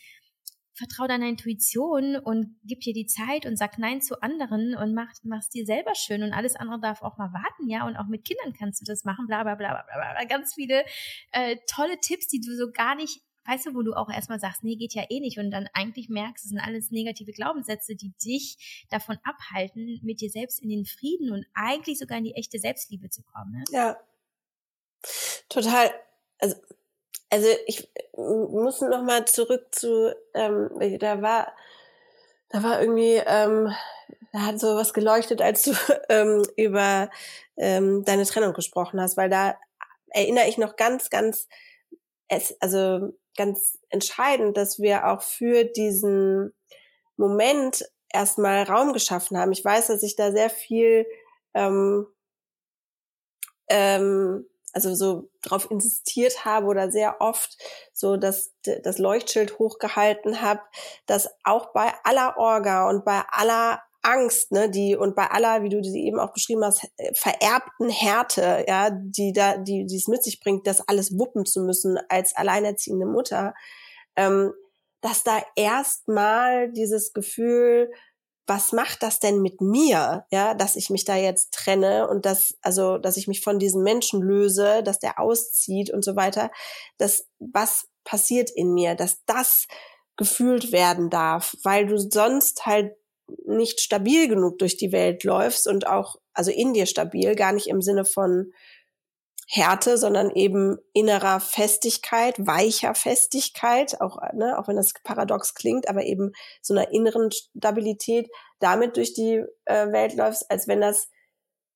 vertrau deiner Intuition und gib dir die Zeit und sag Nein zu anderen und mach, mach's dir selber schön und alles andere darf auch mal warten, ja, und auch mit Kindern kannst du das machen, bla, bla, bla, bla, bla, ganz viele äh, tolle Tipps, die du so gar nicht weißt du, wo du auch erstmal sagst, nee, geht ja eh nicht und dann eigentlich merkst, es sind alles negative Glaubenssätze, die dich davon abhalten, mit dir selbst in den Frieden und eigentlich sogar in die echte Selbstliebe zu kommen. Ne? Ja, total. Also also ich muss noch mal zurück zu, ähm, da war, da war irgendwie, ähm, da hat so was geleuchtet, als du ähm, über ähm, deine Trennung gesprochen hast, weil da erinnere ich noch ganz, ganz, es, also ganz entscheidend, dass wir auch für diesen Moment erstmal Raum geschaffen haben. Ich weiß, dass ich da sehr viel ähm, ähm, also so drauf insistiert habe oder sehr oft so das, das Leuchtschild hochgehalten habe, dass auch bei aller Orga und bei aller Angst, ne, die und bei aller, wie du sie eben auch beschrieben hast, vererbten Härte, ja, die da, die, die es mit sich bringt, das alles wuppen zu müssen als alleinerziehende Mutter, ähm, dass da erstmal dieses Gefühl was macht das denn mit mir, ja, dass ich mich da jetzt trenne und dass, also, dass ich mich von diesem Menschen löse, dass der auszieht und so weiter, dass was passiert in mir, dass das gefühlt werden darf, weil du sonst halt nicht stabil genug durch die Welt läufst und auch, also in dir stabil, gar nicht im Sinne von, Härte, sondern eben innerer Festigkeit, weicher Festigkeit, auch, ne, auch wenn das paradox klingt, aber eben so einer inneren Stabilität damit durch die äh, Welt läufst, als wenn das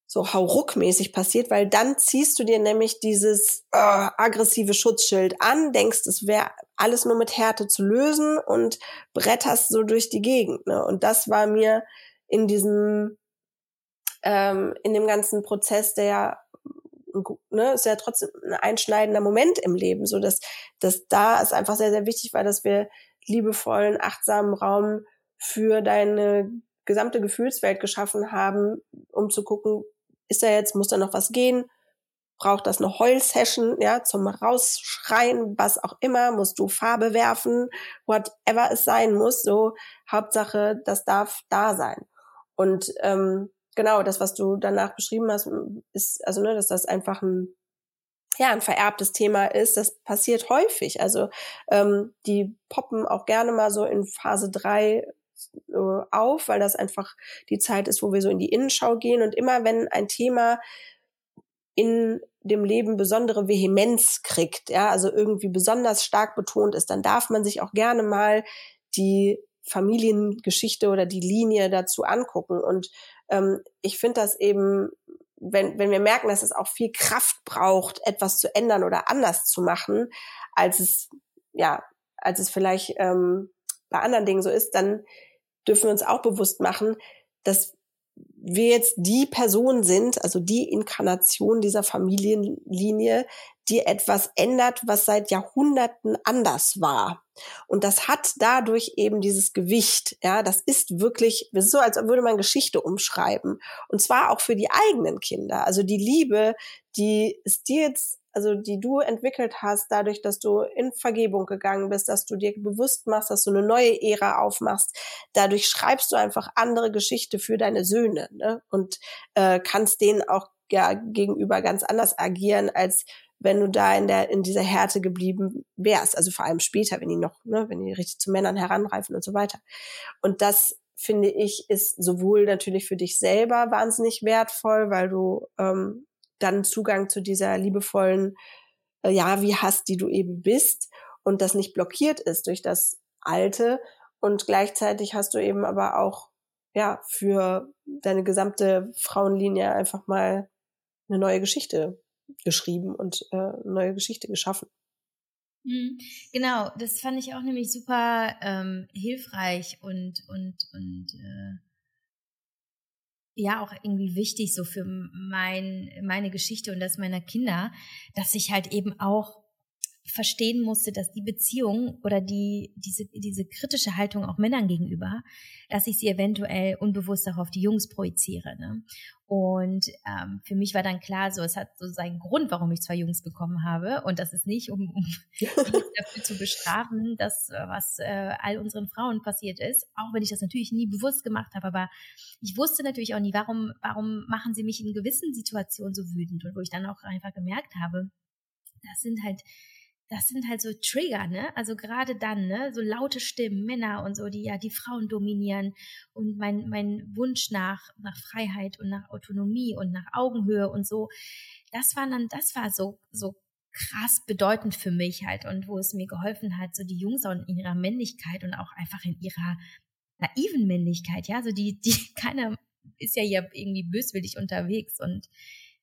so hauruckmäßig passiert, weil dann ziehst du dir nämlich dieses äh, aggressive Schutzschild an, denkst, es wäre alles nur mit Härte zu lösen und bretterst so durch die Gegend. Ne? Und das war mir in diesem ähm, in dem ganzen Prozess, der ne, ist ja trotzdem ein einschneidender Moment im Leben, so dass, dass da ist einfach sehr, sehr wichtig, weil dass wir liebevollen, achtsamen Raum für deine gesamte Gefühlswelt geschaffen haben, um zu gucken, ist da jetzt, muss da noch was gehen? Braucht das eine Heul-Session, ja, zum Rausschreien, was auch immer, musst du Farbe werfen, whatever es sein muss, so Hauptsache, das darf da sein. Und ähm, genau, das, was du danach beschrieben hast, ist, also, ne, dass das einfach ein, ja, ein vererbtes Thema ist, das passiert häufig. Also ähm, die poppen auch gerne mal so in Phase drei äh, auf, weil das einfach die Zeit ist, wo wir so in die Innenschau gehen. Und immer wenn ein Thema in dem Leben besondere Vehemenz kriegt, ja, also irgendwie besonders stark betont ist, dann darf man sich auch gerne mal die Familiengeschichte oder die Linie dazu angucken. Und ähm, ich finde das eben, wenn, wenn wir merken, dass es auch viel Kraft braucht, etwas zu ändern oder anders zu machen, als es, ja, als es vielleicht ähm, bei anderen Dingen so ist, dann dürfen wir uns auch bewusst machen, dass wir jetzt die Person sind, also die Inkarnation dieser Familienlinie, die etwas ändert, was seit Jahrhunderten anders war. Und das hat dadurch eben dieses Gewicht. Ja, das ist wirklich das ist so, als würde man Geschichte umschreiben. Und zwar auch für die eigenen Kinder. Also die Liebe, die ist dir jetzt also die du entwickelt hast, dadurch, dass du in Vergebung gegangen bist, dass du dir bewusst machst, dass du eine neue Ära aufmachst, dadurch schreibst du einfach andere Geschichte für deine Söhne ne? und äh, kannst denen auch ja, gegenüber ganz anders agieren, als wenn du da in der in dieser Härte geblieben wärst. Also vor allem später, wenn die noch, ne, wenn die richtig zu Männern heranreifen und so weiter. Und das finde ich ist sowohl natürlich für dich selber wahnsinnig wertvoll, weil du ähm, dann Zugang zu dieser liebevollen, äh, ja, wie hast, die du eben bist und das nicht blockiert ist durch das Alte. Und gleichzeitig hast du eben aber auch, ja, für deine gesamte Frauenlinie einfach mal eine neue Geschichte geschrieben und äh, eine neue Geschichte geschaffen. Mhm. Genau, das fand ich auch nämlich super ähm, hilfreich und und und äh, ja auch irgendwie wichtig so für mein meine Geschichte und das meiner Kinder, dass ich halt eben auch verstehen musste, dass die Beziehung oder die, diese, diese kritische Haltung auch Männern gegenüber, dass ich sie eventuell unbewusst auch auf die Jungs projiziere. Ne? Und ähm, für mich war dann klar, so es hat so seinen Grund, warum ich zwei Jungs bekommen habe. Und das ist nicht, um, um dafür zu bestrafen, dass was äh, all unseren Frauen passiert ist, auch wenn ich das natürlich nie bewusst gemacht habe. Aber ich wusste natürlich auch nie, warum, warum machen sie mich in gewissen Situationen so wütend und wo ich dann auch einfach gemerkt habe, das sind halt das sind halt so Trigger, ne? Also gerade dann, ne? So laute Stimmen, Männer und so, die ja die Frauen dominieren und mein, mein Wunsch nach, nach Freiheit und nach Autonomie und nach Augenhöhe und so. Das war dann, das war so, so krass bedeutend für mich halt und wo es mir geholfen hat, so die Jungs auch in ihrer Männlichkeit und auch einfach in ihrer naiven Männlichkeit, ja, so die, die keiner ist ja hier irgendwie böswillig unterwegs und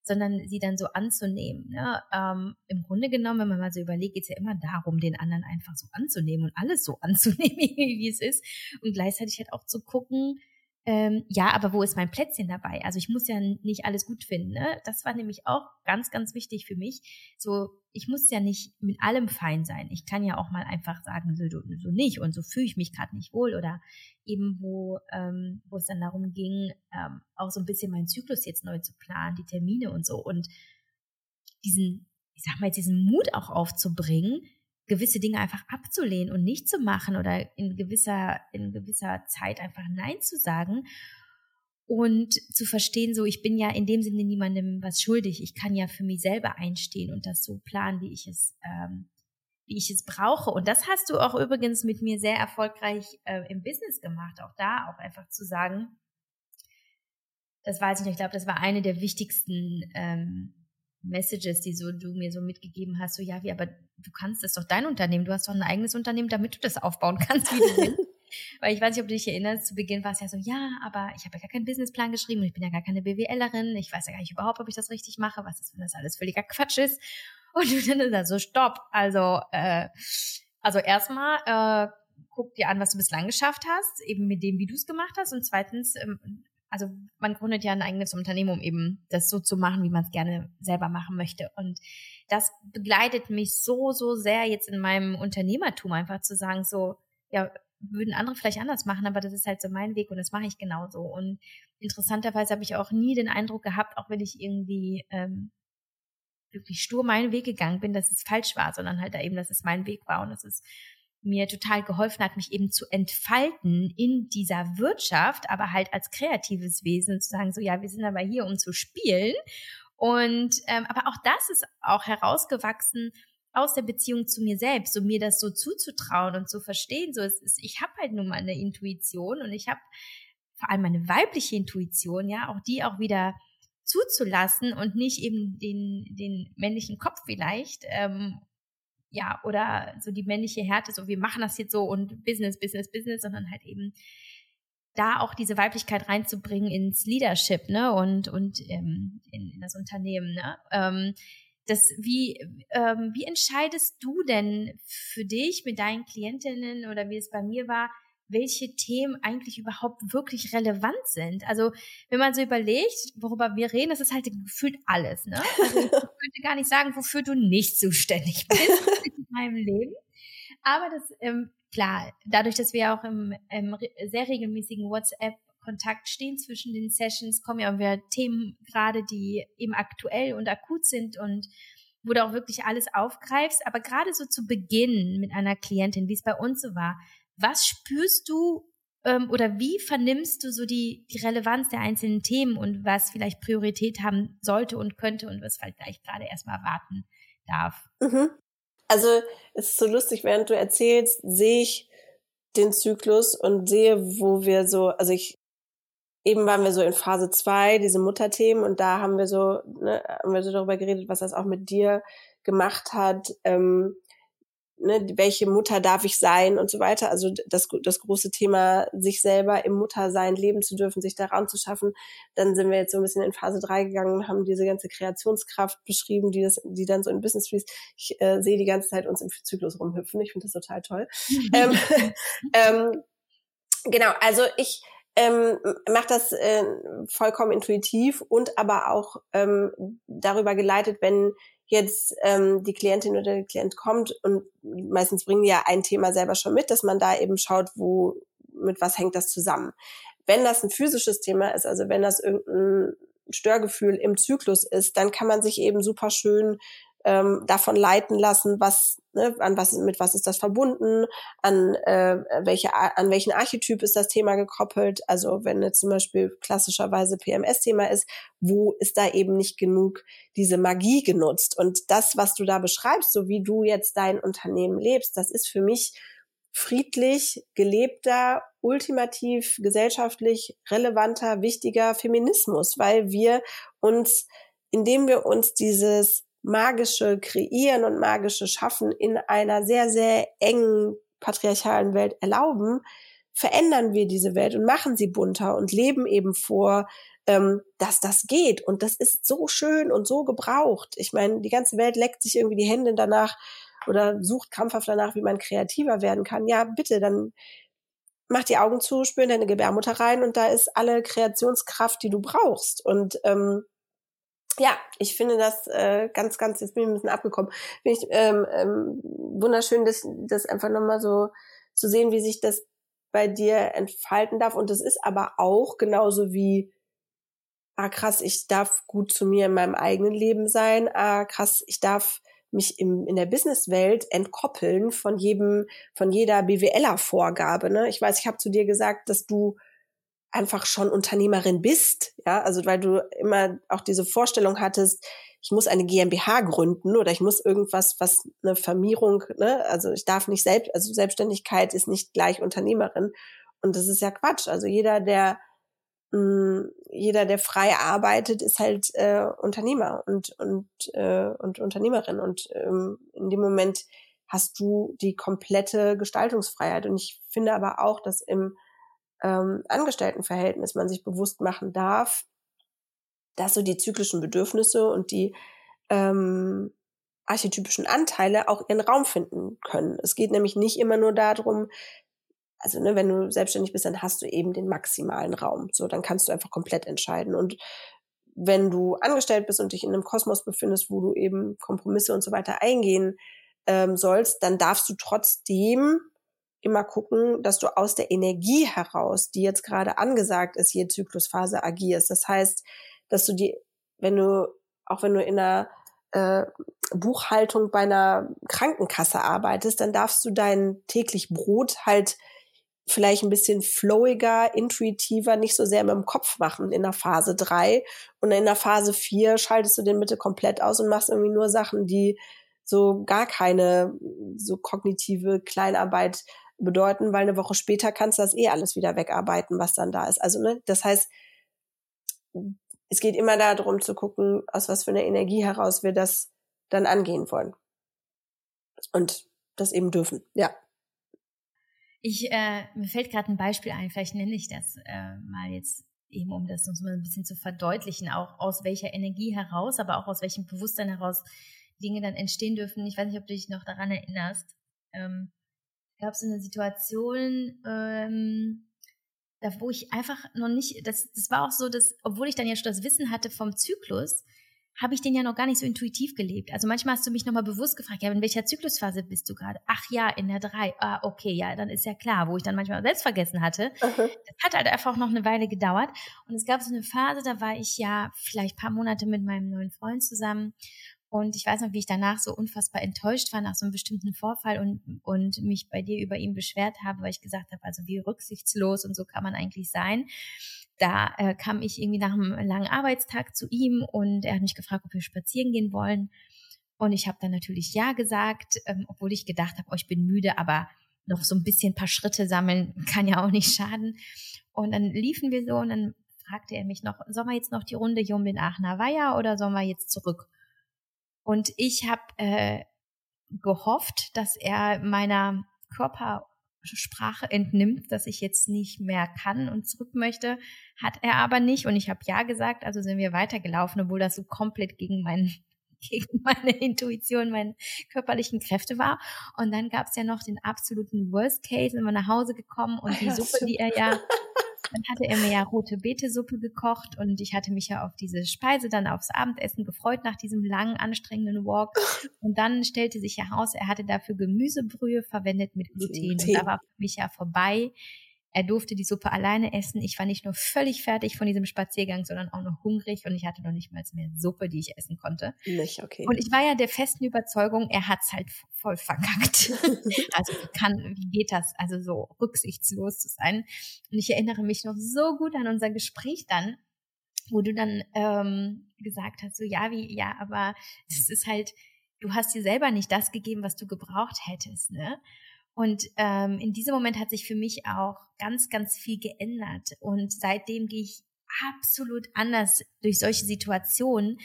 sondern sie dann so anzunehmen. Ne? Ähm, Im Grunde genommen, wenn man mal so überlegt, geht es ja immer darum, den anderen einfach so anzunehmen und alles so anzunehmen, wie es ist. Und gleichzeitig halt auch zu gucken, ähm, ja, aber wo ist mein Plätzchen dabei? Also ich muss ja nicht alles gut finden. Ne? Das war nämlich auch ganz, ganz wichtig für mich. So, ich muss ja nicht mit allem fein sein. Ich kann ja auch mal einfach sagen, so, so nicht und so fühle ich mich gerade nicht wohl oder eben wo, ähm, wo es dann darum ging, ähm, auch so ein bisschen meinen Zyklus jetzt neu zu planen, die Termine und so und diesen, ich sag mal jetzt diesen Mut auch aufzubringen, gewisse Dinge einfach abzulehnen und nicht zu machen oder in gewisser, in gewisser Zeit einfach Nein zu sagen und zu verstehen, so ich bin ja in dem Sinne niemandem was schuldig. Ich kann ja für mich selber einstehen und das so planen, wie ich es, ähm, wie ich es brauche. Und das hast du auch übrigens mit mir sehr erfolgreich äh, im Business gemacht. Auch da auch einfach zu sagen, das weiß ich nicht, ich glaube, das war eine der wichtigsten ähm, Messages, die so du mir so mitgegeben hast, so ja, wie, aber du kannst das doch dein Unternehmen, du hast doch ein eigenes Unternehmen, damit du das aufbauen kannst, wie du willst. Weil ich weiß nicht, ob du dich erinnerst, zu Beginn war es ja so, ja, aber ich habe ja gar keinen Businessplan geschrieben und ich bin ja gar keine BWLerin, ich weiß ja gar nicht überhaupt, ob ich das richtig mache, was ist, wenn das alles völliger Quatsch ist. Und dann ist so, stopp. Also, äh, also erstmal äh, guck dir an, was du bislang geschafft hast, eben mit dem, wie du es gemacht hast. Und zweitens, ähm, also man gründet ja ein eigenes Unternehmen, um eben das so zu machen, wie man es gerne selber machen möchte. Und das begleitet mich so, so sehr jetzt in meinem Unternehmertum, einfach zu sagen, so, ja, würden andere vielleicht anders machen, aber das ist halt so mein Weg und das mache ich genauso. Und interessanterweise habe ich auch nie den Eindruck gehabt, auch wenn ich irgendwie ähm, wirklich stur meinen Weg gegangen bin, dass es falsch war, sondern halt da eben, dass es mein Weg war und es mir total geholfen hat, mich eben zu entfalten in dieser Wirtschaft, aber halt als kreatives Wesen zu sagen, so ja, wir sind aber hier, um zu spielen. Und ähm, aber auch das ist auch herausgewachsen aus der Beziehung zu mir selbst, so mir das so zuzutrauen und zu verstehen. So, es ist, ich habe halt nun mal eine Intuition und ich habe vor allem meine weibliche Intuition, ja, auch die auch wieder zuzulassen und nicht eben den, den männlichen Kopf vielleicht ähm, ja, oder so die männliche Härte, so wir machen das jetzt so und Business, Business, Business, sondern halt eben da auch diese Weiblichkeit reinzubringen ins Leadership, ne, und, und ähm, in, in das Unternehmen, ne. Ähm, das, wie, ähm, wie entscheidest du denn für dich mit deinen Klientinnen oder wie es bei mir war, welche Themen eigentlich überhaupt wirklich relevant sind. Also wenn man so überlegt, worüber wir reden, das ist halt gefühlt alles. Ne? Also ich könnte gar nicht sagen, wofür du nicht zuständig bist in meinem Leben. Aber das, ähm, klar, dadurch, dass wir auch im, im sehr regelmäßigen WhatsApp Kontakt stehen zwischen den Sessions, kommen ja auch wieder Themen gerade, die eben aktuell und akut sind und wo du auch wirklich alles aufgreifst. Aber gerade so zu Beginn mit einer Klientin, wie es bei uns so war, was spürst du ähm, oder wie vernimmst du so die, die Relevanz der einzelnen Themen und was vielleicht Priorität haben sollte und könnte und was vielleicht gerade erstmal warten darf? Mhm. Also es ist so lustig, während du erzählst, sehe ich den Zyklus und sehe, wo wir so, also ich, eben waren wir so in Phase zwei diese Mutterthemen, und da haben wir so, ne, haben wir so darüber geredet, was das auch mit dir gemacht hat, ähm, ne, welche Mutter darf ich sein und so weiter. Also das, das große Thema, sich selber im Muttersein leben zu dürfen, sich da Raum zu schaffen. Dann sind wir jetzt so ein bisschen in Phase 3 gegangen und haben diese ganze Kreationskraft beschrieben, die das, die dann so in Business fließt. Ich äh, sehe die ganze Zeit uns im Zyklus rumhüpfen. Ich finde das total toll. ähm, ähm, genau, also ich ähm, macht das äh, vollkommen intuitiv und aber auch ähm, darüber geleitet, wenn jetzt ähm, die Klientin oder der Klient kommt und meistens bringen die ja ein Thema selber schon mit, dass man da eben schaut, wo mit was hängt das zusammen. Wenn das ein physisches Thema ist, also wenn das irgendein Störgefühl im Zyklus ist, dann kann man sich eben super schön ähm, davon leiten lassen, was, ne, an was, mit was ist das verbunden, an äh, welche, an welchen Archetyp ist das Thema gekoppelt. Also wenn jetzt zum Beispiel klassischerweise PMS-Thema ist, wo ist da eben nicht genug diese Magie genutzt? Und das, was du da beschreibst, so wie du jetzt dein Unternehmen lebst, das ist für mich friedlich gelebter, ultimativ gesellschaftlich relevanter, wichtiger Feminismus, weil wir uns, indem wir uns dieses magische Kreieren und magische Schaffen in einer sehr, sehr engen patriarchalen Welt erlauben, verändern wir diese Welt und machen sie bunter und leben eben vor, ähm, dass das geht. Und das ist so schön und so gebraucht. Ich meine, die ganze Welt leckt sich irgendwie die Hände danach oder sucht krampfhaft danach, wie man kreativer werden kann. Ja, bitte, dann mach die Augen zu, spür in deine Gebärmutter rein und da ist alle Kreationskraft, die du brauchst. Und ähm, ja, ich finde das äh, ganz, ganz, jetzt bin ich ein bisschen abgekommen, finde ich ähm, ähm, wunderschön, das, das einfach nochmal so zu sehen, wie sich das bei dir entfalten darf. Und das ist aber auch genauso wie, ah krass, ich darf gut zu mir in meinem eigenen Leben sein, ah krass, ich darf mich im, in der Businesswelt entkoppeln von jedem, von jeder BWLer-Vorgabe. Ne? Ich weiß, ich habe zu dir gesagt, dass du einfach schon Unternehmerin bist, ja, also weil du immer auch diese Vorstellung hattest, ich muss eine GmbH gründen oder ich muss irgendwas, was eine Vermierung, ne, also ich darf nicht selbst, also Selbstständigkeit ist nicht gleich Unternehmerin. Und das ist ja Quatsch. Also jeder, der mh, mm, jeder, der frei arbeitet, ist halt äh, Unternehmer und und äh, und Unternehmerin. Und ähm, in dem Moment hast du die komplette Gestaltungsfreiheit. Und ich finde aber auch, dass im ähm, Angestelltenverhältnis man sich bewusst machen darf, dass so die zyklischen Bedürfnisse und die ähm, archetypischen Anteile auch ihren Raum finden können. Es geht nämlich nicht immer nur darum, also ne, wenn du selbstständig bist, dann hast du eben den maximalen Raum. So, dann kannst du einfach komplett entscheiden. Und wenn du angestellt bist und dich in einem Kosmos befindest, wo du eben Kompromisse und so weiter eingehen ähm, sollst, dann darfst du trotzdem immer gucken, dass du aus der Energie heraus, die jetzt gerade angesagt ist, je Zyklusphase agierst. Das heißt, dass du die, wenn du, auch wenn du in einer äh, Buchhaltung bei einer Krankenkasse arbeitest, dann darfst du dein täglich Brot halt vielleicht ein bisschen flowiger, intuitiver, nicht so sehr mit dem Kopf machen in der Phase drei Und in der Phase vier schaltest du den Mitte komplett aus und machst irgendwie nur Sachen, die so gar keine so kognitive Kleinarbeit bedeuten, weil eine Woche später kannst du das eh alles wieder wegarbeiten, was dann da ist. Also, ne, das heißt, es geht immer darum zu gucken, aus was für einer Energie heraus wir das dann angehen wollen. Und das eben dürfen, ja. Ich, äh, mir fällt gerade ein Beispiel ein, vielleicht nenne ich das äh, mal jetzt eben, um das uns mal ein bisschen zu verdeutlichen, auch aus welcher Energie heraus, aber auch aus welchem Bewusstsein heraus Dinge dann entstehen dürfen. Ich weiß nicht, ob du dich noch daran erinnerst. Ähm, gab es eine Situation, ähm, da wo ich einfach noch nicht, das, das war auch so, dass, obwohl ich dann ja schon das Wissen hatte vom Zyklus, habe ich den ja noch gar nicht so intuitiv gelebt. Also manchmal hast du mich nochmal bewusst gefragt, ja, in welcher Zyklusphase bist du gerade? Ach ja, in der drei. Ah, okay, ja, dann ist ja klar, wo ich dann manchmal selbst vergessen hatte. Mhm. Das hat halt einfach noch eine Weile gedauert. Und es gab so eine Phase, da war ich ja vielleicht paar Monate mit meinem neuen Freund zusammen und ich weiß noch, wie ich danach so unfassbar enttäuscht war nach so einem bestimmten Vorfall und, und mich bei dir über ihn beschwert habe, weil ich gesagt habe, also wie rücksichtslos und so kann man eigentlich sein. Da äh, kam ich irgendwie nach einem langen Arbeitstag zu ihm und er hat mich gefragt, ob wir spazieren gehen wollen. Und ich habe dann natürlich ja gesagt, ähm, obwohl ich gedacht habe, oh, ich bin müde, aber noch so ein bisschen ein paar Schritte sammeln kann ja auch nicht schaden. Und dann liefen wir so und dann fragte er mich noch, sollen wir jetzt noch die Runde hier um den Aachener Weiher oder sollen wir jetzt zurück? Und ich habe äh, gehofft, dass er meiner Körpersprache entnimmt, dass ich jetzt nicht mehr kann und zurück möchte. Hat er aber nicht und ich habe ja gesagt, also sind wir weitergelaufen, obwohl das so komplett gegen meinen gegen meine Intuition, meine körperlichen Kräfte war. Und dann gab es ja noch den absoluten Worst Case, sind wir nach Hause gekommen und die Suppe, die er ja, dann hatte er mir ja rote Betesuppe gekocht und ich hatte mich ja auf diese Speise dann aufs Abendessen gefreut nach diesem langen, anstrengenden Walk. Und dann stellte sich ja heraus, er hatte dafür Gemüsebrühe verwendet mit Gluten. Und da war für mich ja vorbei er durfte die Suppe alleine essen. Ich war nicht nur völlig fertig von diesem Spaziergang, sondern auch noch hungrig und ich hatte noch nicht mal mehr Suppe, die ich essen konnte. Nicht, okay. Und ich war ja der festen Überzeugung, er hat's halt voll verkackt. also wie kann, wie geht das? Also so rücksichtslos zu sein. Und ich erinnere mich noch so gut an unser Gespräch dann, wo du dann ähm, gesagt hast, so ja, wie, ja, aber es ist halt, du hast dir selber nicht das gegeben, was du gebraucht hättest, ne? Und ähm, in diesem Moment hat sich für mich auch ganz, ganz viel geändert. Und seitdem gehe ich absolut anders durch solche Situationen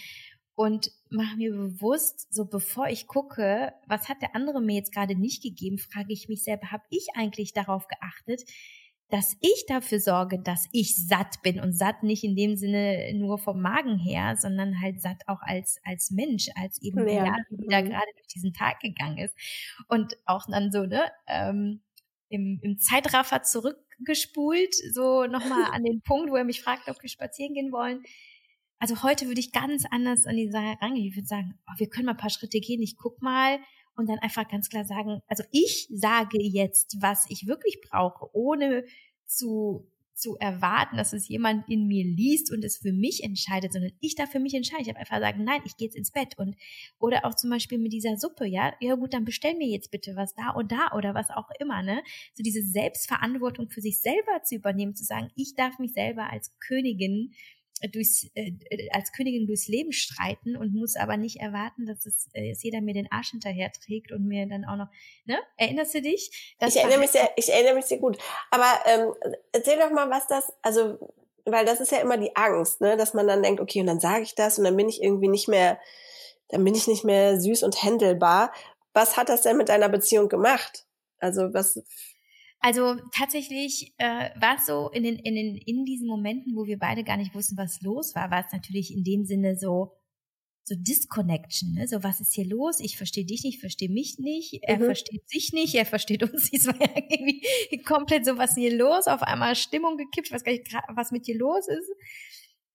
und mache mir bewusst, so bevor ich gucke, was hat der andere mir jetzt gerade nicht gegeben, frage ich mich selber, habe ich eigentlich darauf geachtet, dass ich dafür sorge, dass ich satt bin und satt nicht in dem Sinne nur vom Magen her, sondern halt satt auch als als Mensch, als eben ja. Die da mhm. gerade durch diesen Tag gegangen ist und auch dann so ne ähm, im, im Zeitraffer zurückgespult, so nochmal an den Punkt, wo er mich fragt, ob wir spazieren gehen wollen. Also heute würde ich ganz anders an die Sache rangehen. Ich würde sagen, oh, wir können mal ein paar Schritte gehen. Ich guck mal, und dann einfach ganz klar sagen, also ich sage jetzt, was ich wirklich brauche, ohne zu zu erwarten, dass es jemand in mir liest und es für mich entscheidet, sondern ich darf für mich entscheiden. Ich habe einfach sagen, nein, ich gehe jetzt ins Bett und oder auch zum Beispiel mit dieser Suppe, ja, ja gut, dann bestell mir jetzt bitte was da und da oder was auch immer, ne? So diese Selbstverantwortung für sich selber zu übernehmen, zu sagen, ich darf mich selber als Königin durchs, äh, als Königin durchs Leben streiten und muss aber nicht erwarten, dass es äh, dass jeder mir den Arsch hinterher trägt und mir dann auch noch, ne? Erinnerst du dich? ich erinnere mich sehr, ich erinnere mich sehr gut. Aber ähm, erzähl doch mal, was das, also, weil das ist ja immer die Angst, ne, dass man dann denkt, okay, und dann sage ich das und dann bin ich irgendwie nicht mehr, dann bin ich nicht mehr süß und händelbar. Was hat das denn mit deiner Beziehung gemacht? Also was also tatsächlich äh, war es so in den, in den in diesen Momenten, wo wir beide gar nicht wussten, was los war, war es natürlich in dem Sinne so so Disconnection, ne? so was ist hier los? Ich verstehe dich nicht, verstehe mich nicht, er mhm. versteht sich nicht, er versteht uns nicht. Es war ja irgendwie komplett so, was ist hier los? Auf einmal Stimmung gekippt, ich weiß gar nicht, was mit dir los ist.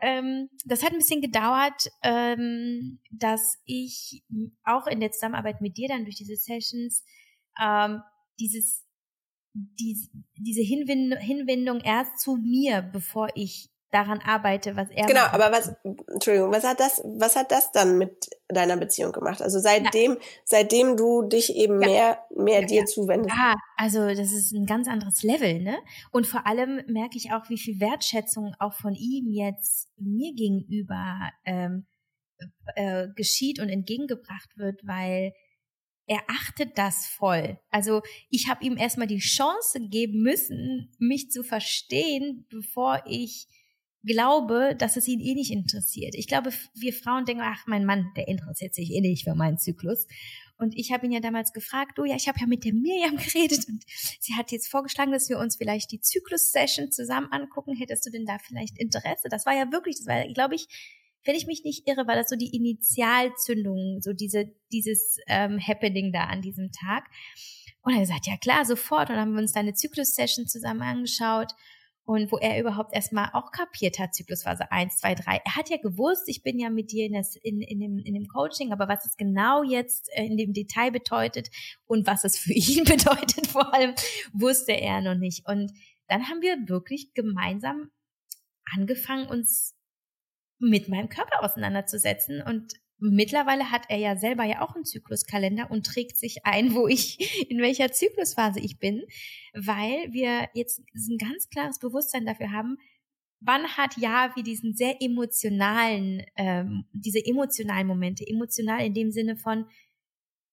Ähm, das hat ein bisschen gedauert, ähm, dass ich auch in der Zusammenarbeit mit dir dann durch diese Sessions ähm, dieses die, diese Hinwendung, Hinwendung erst zu mir, bevor ich daran arbeite, was er Genau, macht. aber was, Entschuldigung, was hat das, was hat das dann mit deiner Beziehung gemacht? Also seitdem, ja. seitdem du dich eben ja. mehr, mehr ja, dir zuwendest. Ja, also das ist ein ganz anderes Level, ne? Und vor allem merke ich auch, wie viel Wertschätzung auch von ihm jetzt mir gegenüber ähm, äh, geschieht und entgegengebracht wird, weil er achtet das voll. Also ich habe ihm erstmal die Chance geben müssen, mich zu verstehen, bevor ich glaube, dass es ihn eh nicht interessiert. Ich glaube, wir Frauen denken, ach, mein Mann, der interessiert sich eh nicht für meinen Zyklus. Und ich habe ihn ja damals gefragt, du ja, ich habe ja mit der Miriam geredet und sie hat jetzt vorgeschlagen, dass wir uns vielleicht die Zyklus-Session zusammen angucken. Hättest du denn da vielleicht Interesse? Das war ja wirklich, das war, glaube ich, wenn ich mich nicht irre, war das so die Initialzündung, so diese, dieses ähm, Happening da an diesem Tag. Und er hat gesagt, ja klar, sofort. Und dann haben wir uns deine Zyklus-Session zusammen angeschaut und wo er überhaupt erstmal auch kapiert hat, Zyklusphase 1, 2, 3. Er hat ja gewusst, ich bin ja mit dir in, das, in, in, dem, in dem Coaching, aber was es genau jetzt in dem Detail bedeutet und was es für ihn bedeutet vor allem, wusste er noch nicht. Und dann haben wir wirklich gemeinsam angefangen, uns mit meinem Körper auseinanderzusetzen. Und mittlerweile hat er ja selber ja auch einen Zykluskalender und trägt sich ein, wo ich, in welcher Zyklusphase ich bin, weil wir jetzt ein ganz klares Bewusstsein dafür haben, wann hat Javi diesen sehr emotionalen, ähm, diese emotionalen Momente, emotional in dem Sinne von,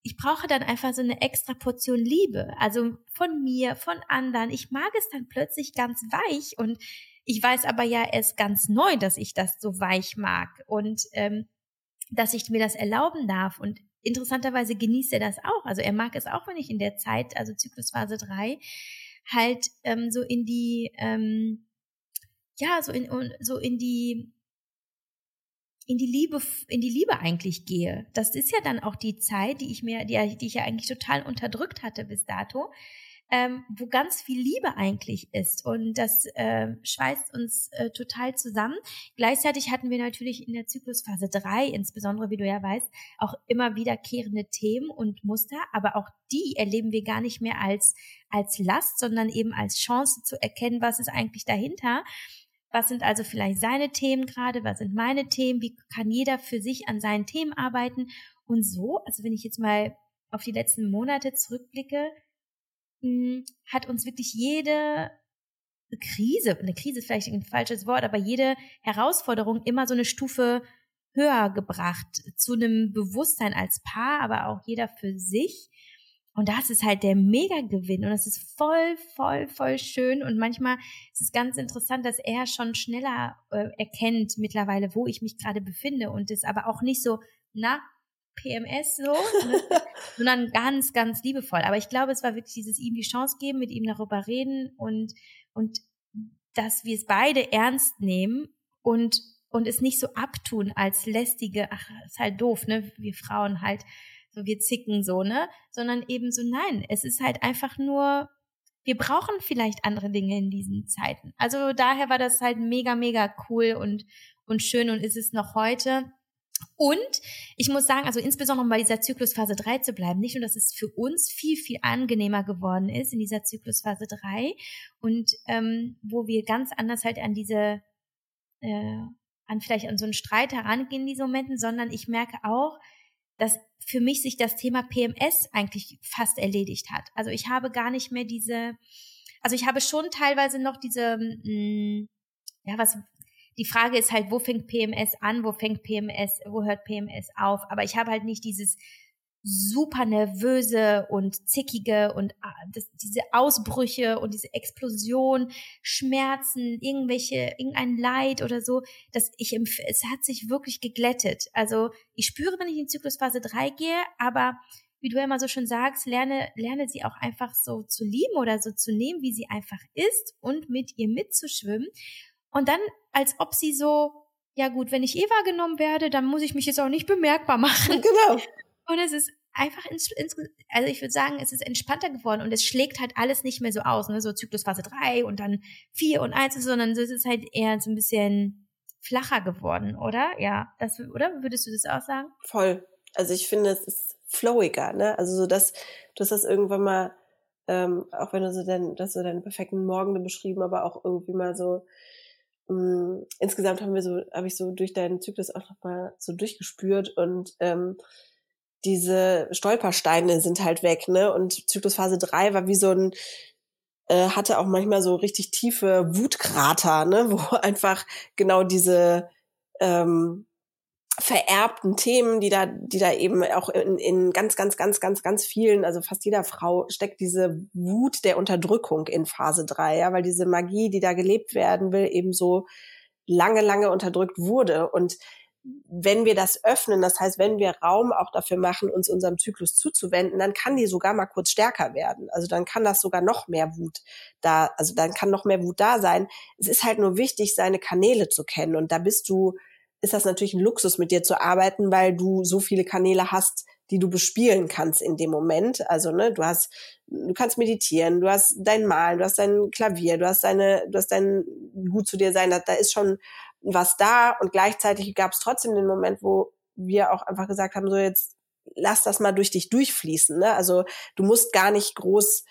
ich brauche dann einfach so eine extra Portion Liebe, also von mir, von anderen. Ich mag es dann plötzlich ganz weich und ich weiß aber ja erst ganz neu, dass ich das so weich mag und ähm, dass ich mir das erlauben darf. Und interessanterweise genießt er das auch. Also er mag es auch, wenn ich in der Zeit, also Zyklusphase 3, halt ähm, so in die, ähm, ja, so in, so in die in die Liebe, in die Liebe eigentlich gehe. Das ist ja dann auch die Zeit, die ich mir, die, die ich ja eigentlich total unterdrückt hatte bis dato, ähm, wo ganz viel Liebe eigentlich ist. Und das äh, schweißt uns äh, total zusammen. Gleichzeitig hatten wir natürlich in der Zyklusphase drei, insbesondere wie du ja weißt, auch immer wiederkehrende Themen und Muster, aber auch die erleben wir gar nicht mehr als, als Last, sondern eben als Chance zu erkennen, was ist eigentlich dahinter was sind also vielleicht seine Themen gerade? Was sind meine Themen? Wie kann jeder für sich an seinen Themen arbeiten? Und so, also wenn ich jetzt mal auf die letzten Monate zurückblicke, hm, hat uns wirklich jede Krise, eine Krise ist vielleicht ein falsches Wort, aber jede Herausforderung immer so eine Stufe höher gebracht zu einem Bewusstsein als Paar, aber auch jeder für sich. Und das ist halt der Mega-Gewinn und das ist voll, voll, voll schön. Und manchmal ist es ganz interessant, dass er schon schneller äh, erkennt mittlerweile, wo ich mich gerade befinde und ist aber auch nicht so, na, PMS so, ne? sondern ganz, ganz liebevoll. Aber ich glaube, es war wirklich dieses ihm die Chance geben, mit ihm darüber reden und, und dass wir es beide ernst nehmen und, und es nicht so abtun als lästige, ach, ist halt doof, ne, wir Frauen halt so wir zicken so, ne? Sondern eben so, nein, es ist halt einfach nur, wir brauchen vielleicht andere Dinge in diesen Zeiten. Also daher war das halt mega, mega cool und, und schön und ist es noch heute. Und ich muss sagen, also insbesondere um bei dieser Zyklusphase 3 zu bleiben, nicht nur, dass es für uns viel, viel angenehmer geworden ist in dieser Zyklusphase 3 und ähm, wo wir ganz anders halt an diese, äh, an vielleicht an so einen Streit herangehen in diesen Momenten, sondern ich merke auch, dass für mich sich das Thema PMS eigentlich fast erledigt hat. Also ich habe gar nicht mehr diese, also ich habe schon teilweise noch diese, mh, mm, ja, was, die Frage ist halt, wo fängt PMS an, wo fängt PMS, wo hört PMS auf? Aber ich habe halt nicht dieses super nervöse und zickige und ah, das, diese Ausbrüche und diese Explosion, Schmerzen, irgendwelche, irgendein Leid oder so, dass ich, es hat sich wirklich geglättet. Also ich spüre, wenn ich in Zyklusphase 3 gehe, aber wie du ja immer so schön sagst, lerne, lerne sie auch einfach so zu lieben oder so zu nehmen, wie sie einfach ist und mit ihr mitzuschwimmen. Und dann, als ob sie so, ja gut, wenn ich eh wahrgenommen werde, dann muss ich mich jetzt auch nicht bemerkbar machen. Genau. Und es ist einfach ins, ins also ich würde sagen, es ist entspannter geworden und es schlägt halt alles nicht mehr so aus, ne? so Zyklusphase 3 und dann 4 und 1, sondern es ist halt eher so ein bisschen flacher geworden, oder? Ja, das, oder? Würdest du das auch sagen? Voll. Also ich finde, es ist flowiger, ne? Also so, dass du hast das irgendwann mal, ähm, auch wenn du so dein, dass du deinen perfekten Morgen beschrieben, aber auch irgendwie mal so, mh, mm, insgesamt haben wir so, habe ich so durch deinen Zyklus auch nochmal so durchgespürt und ähm, diese Stolpersteine sind halt weg, ne? Und Zyklusphase 3 war wie so ein, äh, hatte auch manchmal so richtig tiefe Wutkrater, ne? Wo einfach genau diese ähm, vererbten Themen, die da, die da eben auch in, in ganz, ganz, ganz, ganz, ganz vielen, also fast jeder Frau steckt diese Wut der Unterdrückung in Phase 3, ja, weil diese Magie, die da gelebt werden will, eben so lange, lange unterdrückt wurde. Und wenn wir das öffnen, das heißt, wenn wir Raum auch dafür machen, uns unserem Zyklus zuzuwenden, dann kann die sogar mal kurz stärker werden. Also dann kann das sogar noch mehr Wut da, also dann kann noch mehr Wut da sein. Es ist halt nur wichtig, seine Kanäle zu kennen. Und da bist du, ist das natürlich ein Luxus, mit dir zu arbeiten, weil du so viele Kanäle hast, die du bespielen kannst in dem Moment. Also, ne, du hast, du kannst meditieren, du hast dein Malen, du hast dein Klavier, du hast deine, du hast dein gut zu dir sein, da, da ist schon was da und gleichzeitig gab es trotzdem den Moment, wo wir auch einfach gesagt haben, so jetzt lass das mal durch dich durchfließen. Ne? Also du musst gar nicht groß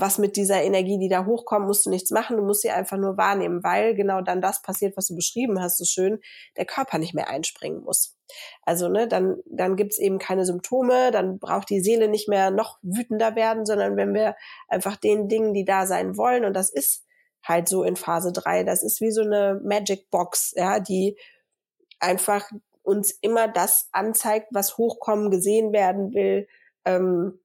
was mit dieser Energie, die da hochkommt, musst du nichts machen, du musst sie einfach nur wahrnehmen, weil genau dann das passiert, was du beschrieben hast, so schön, der Körper nicht mehr einspringen muss. Also, ne, dann, dann gibt's eben keine Symptome, dann braucht die Seele nicht mehr noch wütender werden, sondern wenn wir einfach den Dingen, die da sein wollen, und das ist halt so in Phase 3. Das ist wie so eine Magic Box, ja, die einfach uns immer das anzeigt, was hochkommen, gesehen werden will, ähm,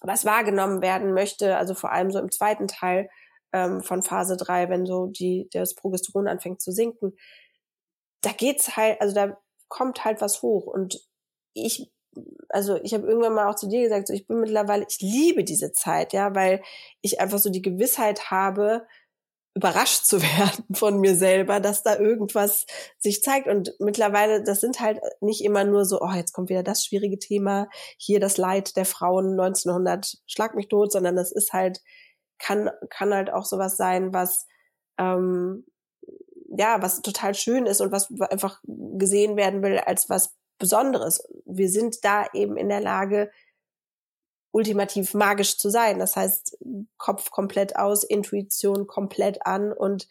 was wahrgenommen werden möchte. Also vor allem so im zweiten Teil ähm, von Phase 3, wenn so die, das Progesteron anfängt zu sinken. Da geht's halt, also da kommt halt was hoch. Und ich also ich habe irgendwann mal auch zu dir gesagt, so ich bin mittlerweile, ich liebe diese Zeit, ja, weil ich einfach so die Gewissheit habe, überrascht zu werden von mir selber, dass da irgendwas sich zeigt. Und mittlerweile, das sind halt nicht immer nur so, oh, jetzt kommt wieder das schwierige Thema, hier das Leid der Frauen 1900, schlag mich tot, sondern das ist halt, kann, kann halt auch sowas sein, was, ähm, ja, was total schön ist und was einfach gesehen werden will als was Besonderes. Wir sind da eben in der Lage, ultimativ magisch zu sein. Das heißt, Kopf komplett aus, Intuition komplett an und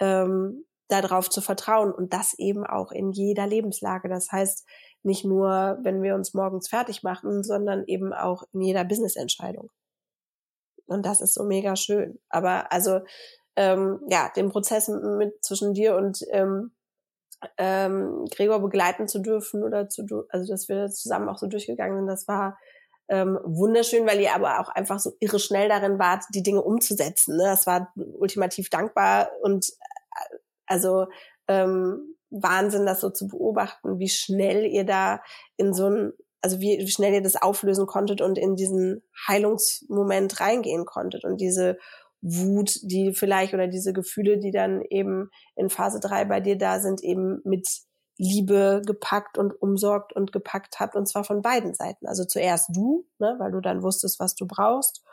ähm, darauf zu vertrauen und das eben auch in jeder Lebenslage. Das heißt, nicht nur, wenn wir uns morgens fertig machen, sondern eben auch in jeder Business-Entscheidung. Und das ist so mega schön. Aber also ähm, ja, den Prozess mit zwischen dir und ähm, ähm, Gregor begleiten zu dürfen oder zu, also dass wir zusammen auch so durchgegangen sind, das war ähm, wunderschön, weil ihr aber auch einfach so irre schnell darin wart, die Dinge umzusetzen. Ne? Das war ultimativ dankbar und äh, also ähm, Wahnsinn, das so zu beobachten, wie schnell ihr da in so ein, also wie, wie schnell ihr das auflösen konntet und in diesen Heilungsmoment reingehen konntet und diese Wut, die vielleicht oder diese Gefühle, die dann eben in Phase drei bei dir da sind, eben mit Liebe gepackt und umsorgt und gepackt habt und zwar von beiden Seiten. Also zuerst du, ne, weil du dann wusstest, was du brauchst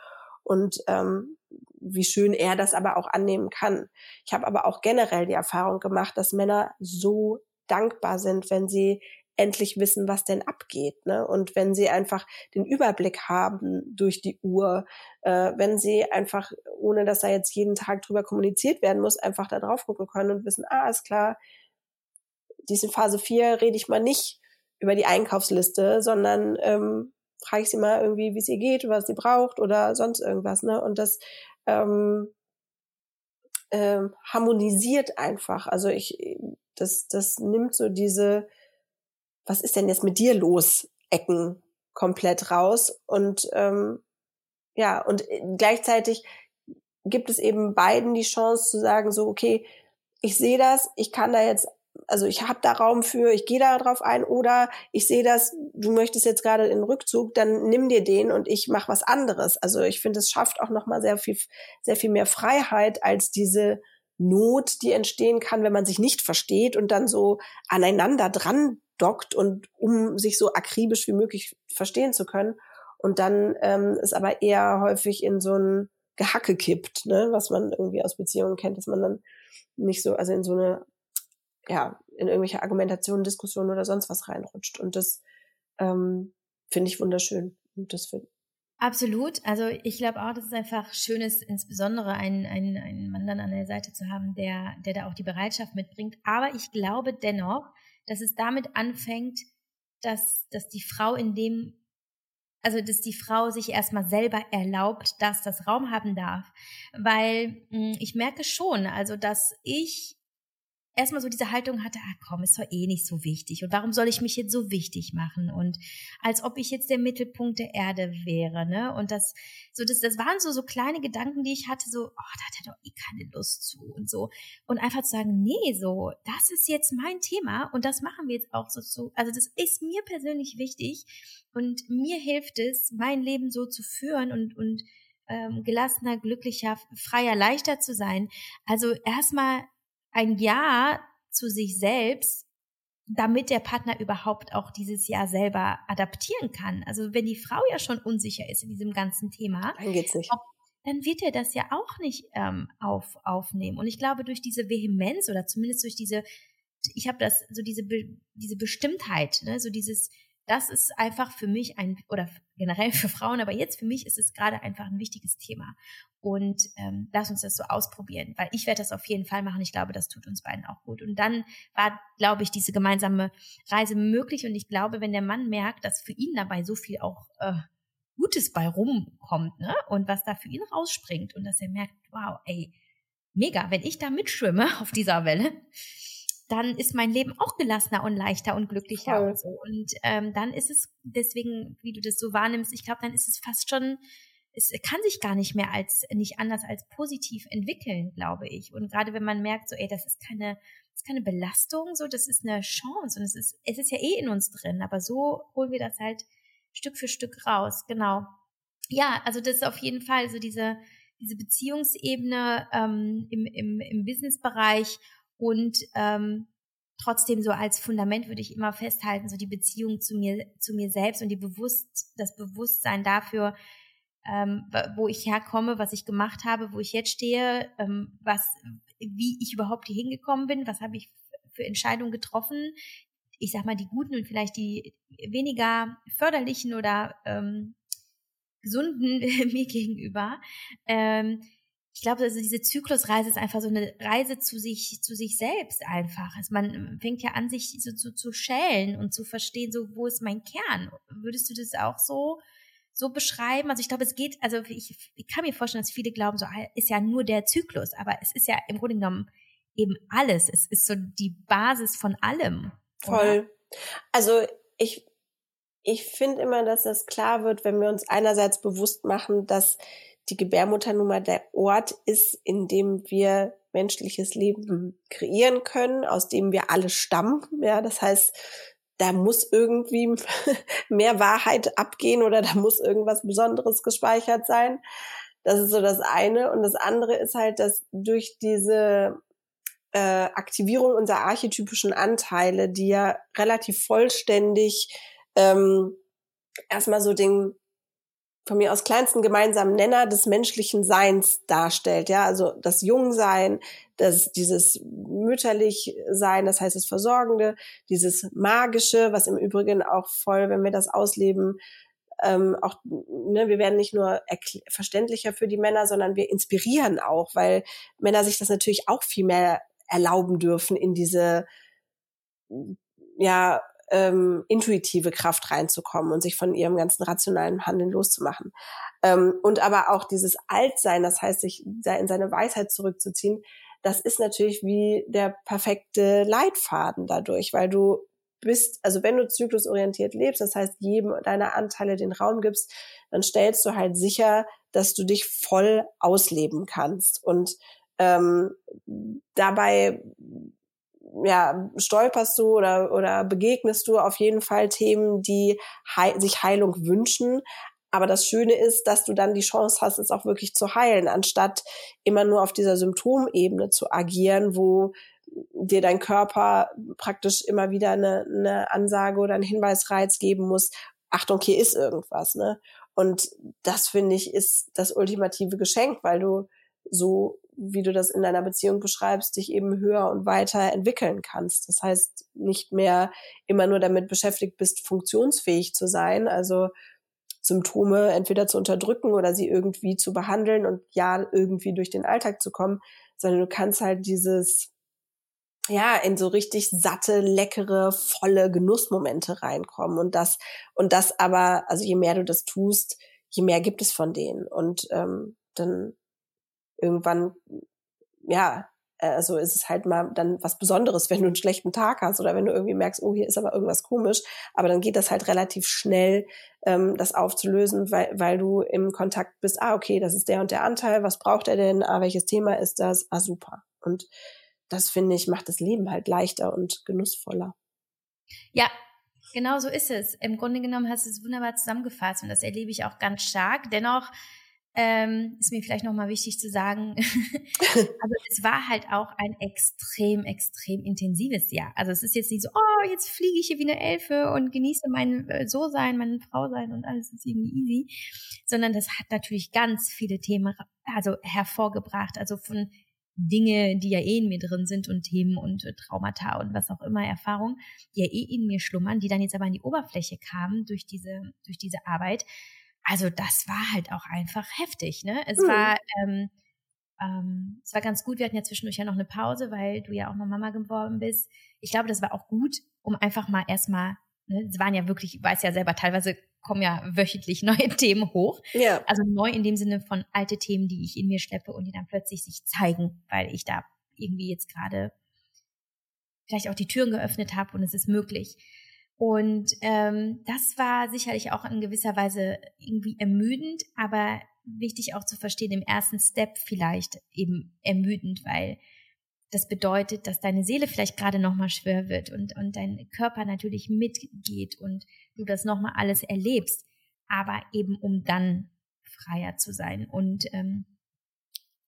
und ähm, wie schön er das aber auch annehmen kann. Ich habe aber auch generell die Erfahrung gemacht, dass Männer so dankbar sind, wenn sie endlich wissen, was denn abgeht. Ne? Und wenn sie einfach den Überblick haben durch die Uhr, äh, wenn sie einfach, ohne dass da jetzt jeden Tag drüber kommuniziert werden muss, einfach da drauf gucken können und wissen, ah, ist klar, diesen Phase 4 rede ich mal nicht über die Einkaufsliste, sondern ähm, frage ich sie mal irgendwie, wie es ihr geht, was sie braucht oder sonst irgendwas. Ne? Und das ähm, ähm, harmonisiert einfach. Also ich, das, das nimmt so diese, was ist denn jetzt mit dir los, Ecken komplett raus. Und ähm, ja, und gleichzeitig gibt es eben beiden die Chance zu sagen, so, okay, ich sehe das, ich kann da jetzt also ich habe da Raum für, ich gehe da drauf ein oder ich sehe das, du möchtest jetzt gerade in Rückzug, dann nimm dir den und ich mache was anderes. Also ich finde, es schafft auch noch mal sehr viel sehr viel mehr Freiheit als diese Not, die entstehen kann, wenn man sich nicht versteht und dann so aneinander dran dockt und um sich so akribisch wie möglich verstehen zu können und dann ähm, ist aber eher häufig in so ein Gehacke kippt, ne, was man irgendwie aus Beziehungen kennt, dass man dann nicht so, also in so eine ja, in irgendwelche Argumentationen, Diskussionen oder sonst was reinrutscht. Und das ähm, finde ich wunderschön. Und das find Absolut. Also ich glaube auch, dass es einfach schön ist, insbesondere einen, einen, einen Mann dann an der Seite zu haben, der, der da auch die Bereitschaft mitbringt. Aber ich glaube dennoch, dass es damit anfängt, dass, dass die Frau in dem, also dass die Frau sich erstmal selber erlaubt, dass das Raum haben darf. Weil mh, hm, ich merke schon, also dass ich erstmal so diese Haltung hatte, ah komm, ist doch eh nicht so wichtig und warum soll ich mich jetzt so wichtig machen und als ob ich jetzt der Mittelpunkt der Erde wäre, ne? Und das so das das waren so so kleine Gedanken, die ich hatte, so, oh, da hat er doch eh keine Lust zu und so und einfach zu sagen, nee, so, das ist jetzt mein Thema und das machen wir jetzt auch so so, also das ist mir persönlich wichtig und mir hilft es, mein Leben so zu führen und und ähm, gelassener, glücklicher, freier, leichter zu sein. Also erstmal ein Ja zu sich selbst, damit der Partner überhaupt auch dieses Ja selber adaptieren kann. Also wenn die Frau ja schon unsicher ist in diesem ganzen Thema, dann geht's nicht. Ob, dann wird er das ja auch nicht ähm, auf, aufnehmen. Und ich glaube, durch diese Vehemenz oder zumindest durch diese, ich habe das, so diese, diese Bestimmtheit, ne, so dieses, das ist einfach für mich ein, oder generell für Frauen, aber jetzt für mich ist es gerade einfach ein wichtiges Thema. Und ähm, lass uns das so ausprobieren, weil ich werde das auf jeden Fall machen. Ich glaube, das tut uns beiden auch gut. Und dann war, glaube ich, diese gemeinsame Reise möglich. Und ich glaube, wenn der Mann merkt, dass für ihn dabei so viel auch äh, Gutes bei rumkommt, ne? Und was da für ihn rausspringt und dass er merkt, wow, ey, mega, wenn ich da mitschwimme auf dieser Welle, dann ist mein Leben auch gelassener und leichter und glücklicher Voll. und so. Und ähm, dann ist es deswegen, wie du das so wahrnimmst, ich glaube, dann ist es fast schon, es kann sich gar nicht mehr als nicht anders als positiv entwickeln, glaube ich. Und gerade wenn man merkt, so, ey, das ist keine, das ist keine Belastung, so, das ist eine Chance und es ist, es ist ja eh in uns drin, aber so holen wir das halt Stück für Stück raus, genau. Ja, also das ist auf jeden Fall so diese, diese Beziehungsebene ähm, im, im, im Businessbereich und ähm, trotzdem so als Fundament würde ich immer festhalten, so die Beziehung zu mir, zu mir selbst und die Bewusst, das Bewusstsein dafür, ähm, wo ich herkomme, was ich gemacht habe, wo ich jetzt stehe, ähm, was, wie ich überhaupt hier hingekommen bin, was habe ich für Entscheidungen getroffen, ich sag mal die guten und vielleicht die weniger förderlichen oder ähm, gesunden mir gegenüber. Ähm, ich glaube, also diese Zyklusreise ist einfach so eine Reise zu sich, zu sich selbst einfach. Also man fängt ja an, sich so, so zu schälen und zu verstehen, so wo ist mein Kern? Würdest du das auch so so beschreiben? Also ich glaube, es geht, also ich, ich kann mir vorstellen, dass viele glauben, so ah, ist ja nur der Zyklus, aber es ist ja im Grunde genommen eben alles. Es ist so die Basis von allem. Voll. Oder? Also ich, ich finde immer, dass das klar wird, wenn wir uns einerseits bewusst machen, dass die Gebärmutter nun mal der Ort ist, in dem wir menschliches Leben kreieren können, aus dem wir alle stammen. Ja, das heißt, da muss irgendwie mehr Wahrheit abgehen oder da muss irgendwas Besonderes gespeichert sein. Das ist so das eine. Und das andere ist halt, dass durch diese äh, Aktivierung unserer archetypischen Anteile, die ja relativ vollständig ähm, erstmal so den von mir aus kleinsten gemeinsamen Nenner des menschlichen Seins darstellt. Ja, also das Jungsein, das, dieses mütterlich Sein, das heißt das Versorgende, dieses Magische, was im Übrigen auch voll, wenn wir das ausleben, ähm, auch, ne, wir werden nicht nur verständlicher für die Männer, sondern wir inspirieren auch, weil Männer sich das natürlich auch viel mehr erlauben dürfen, in diese ja ähm, intuitive Kraft reinzukommen und sich von ihrem ganzen rationalen Handeln loszumachen. Ähm, und aber auch dieses Altsein, das heißt, sich in seine Weisheit zurückzuziehen, das ist natürlich wie der perfekte Leitfaden dadurch, weil du bist, also wenn du zyklusorientiert lebst, das heißt, jedem deiner Anteile den Raum gibst, dann stellst du halt sicher, dass du dich voll ausleben kannst. Und ähm, dabei ja, stolperst du oder, oder begegnest du auf jeden Fall Themen, die hei sich Heilung wünschen. Aber das Schöne ist, dass du dann die Chance hast, es auch wirklich zu heilen, anstatt immer nur auf dieser Symptomebene zu agieren, wo dir dein Körper praktisch immer wieder eine, eine Ansage oder einen Hinweisreiz geben muss. Achtung, hier ist irgendwas, ne? Und das finde ich ist das ultimative Geschenk, weil du so wie du das in deiner Beziehung beschreibst, dich eben höher und weiter entwickeln kannst. Das heißt, nicht mehr immer nur damit beschäftigt bist, funktionsfähig zu sein, also Symptome entweder zu unterdrücken oder sie irgendwie zu behandeln und ja, irgendwie durch den Alltag zu kommen, sondern du kannst halt dieses, ja, in so richtig satte, leckere, volle Genussmomente reinkommen und das, und das aber, also je mehr du das tust, je mehr gibt es von denen und ähm, dann irgendwann, ja, also ist es halt mal dann was Besonderes, wenn du einen schlechten Tag hast oder wenn du irgendwie merkst, oh, hier ist aber irgendwas komisch. Aber dann geht das halt relativ schnell, ähm, das aufzulösen, weil, weil du im Kontakt bist, ah, okay, das ist der und der Anteil, was braucht er denn, ah, welches Thema ist das, ah, super. Und das, finde ich, macht das Leben halt leichter und genussvoller. Ja, genau so ist es. Im Grunde genommen hast du es wunderbar zusammengefasst und das erlebe ich auch ganz stark. Dennoch ähm, ist mir vielleicht nochmal wichtig zu sagen, also es war halt auch ein extrem, extrem intensives Jahr. Also es ist jetzt nicht so, oh, jetzt fliege ich hier wie eine Elfe und genieße mein äh, So-Sein, meine Frau sein und alles ist irgendwie easy, sondern das hat natürlich ganz viele Themen also hervorgebracht, also von Dinge, die ja eh in mir drin sind und Themen und äh, Traumata und was auch immer, Erfahrungen, die ja eh in mir schlummern, die dann jetzt aber an die Oberfläche kamen durch diese, durch diese Arbeit also das war halt auch einfach heftig, ne? Es mhm. war, ähm, ähm, es war ganz gut. Wir hatten ja zwischendurch ja noch eine Pause, weil du ja auch noch Mama geworden bist. Ich glaube, das war auch gut, um einfach mal erstmal, ne, es waren ja wirklich, ich weiß ja selber, teilweise kommen ja wöchentlich neue Themen hoch. Ja. Also neu in dem Sinne von alte Themen, die ich in mir schleppe und die dann plötzlich sich zeigen, weil ich da irgendwie jetzt gerade vielleicht auch die Türen geöffnet habe und es ist möglich. Und ähm, das war sicherlich auch in gewisser Weise irgendwie ermüdend, aber wichtig auch zu verstehen, im ersten Step vielleicht eben ermüdend, weil das bedeutet, dass deine Seele vielleicht gerade nochmal schwer wird und, und dein Körper natürlich mitgeht und du das nochmal alles erlebst. aber eben um dann freier zu sein und ähm,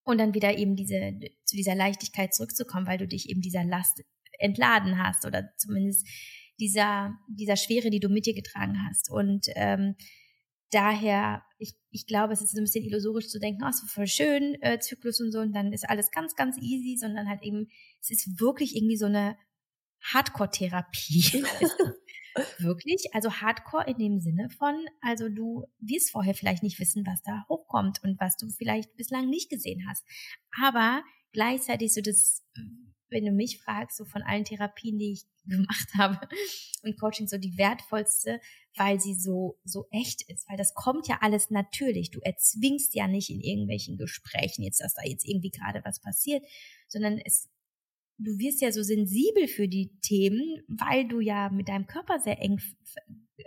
und dann wieder eben diese zu dieser Leichtigkeit zurückzukommen, weil du dich eben dieser Last entladen hast oder zumindest dieser dieser Schwere, die du mit dir getragen hast und ähm, daher ich, ich glaube, es ist so ein bisschen illusorisch zu denken, oh, es ist voll schön, äh, Zyklus und so, und dann ist alles ganz, ganz easy, sondern halt eben, es ist wirklich irgendwie so eine Hardcore-Therapie. wirklich, also Hardcore in dem Sinne von, also du wirst vorher vielleicht nicht wissen, was da hochkommt und was du vielleicht bislang nicht gesehen hast. Aber gleichzeitig so das, wenn du mich fragst, so von allen Therapien, die ich gemacht habe und Coaching so die wertvollste, weil sie so, so echt ist, weil das kommt ja alles natürlich. Du erzwingst ja nicht in irgendwelchen Gesprächen jetzt, dass da jetzt irgendwie gerade was passiert, sondern es du wirst ja so sensibel für die Themen, weil du ja mit deinem Körper sehr eng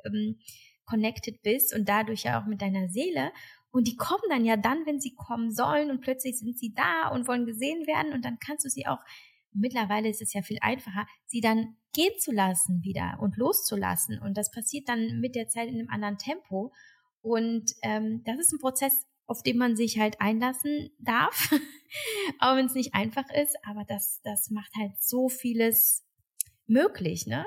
ähm, connected bist und dadurch ja auch mit deiner Seele. Und die kommen dann ja dann, wenn sie kommen sollen und plötzlich sind sie da und wollen gesehen werden und dann kannst du sie auch, mittlerweile ist es ja viel einfacher, sie dann gehen zu lassen wieder und loszulassen. Und das passiert dann mit der Zeit in einem anderen Tempo. Und ähm, das ist ein Prozess, auf den man sich halt einlassen darf, auch wenn es nicht einfach ist, aber das, das macht halt so vieles möglich, ne?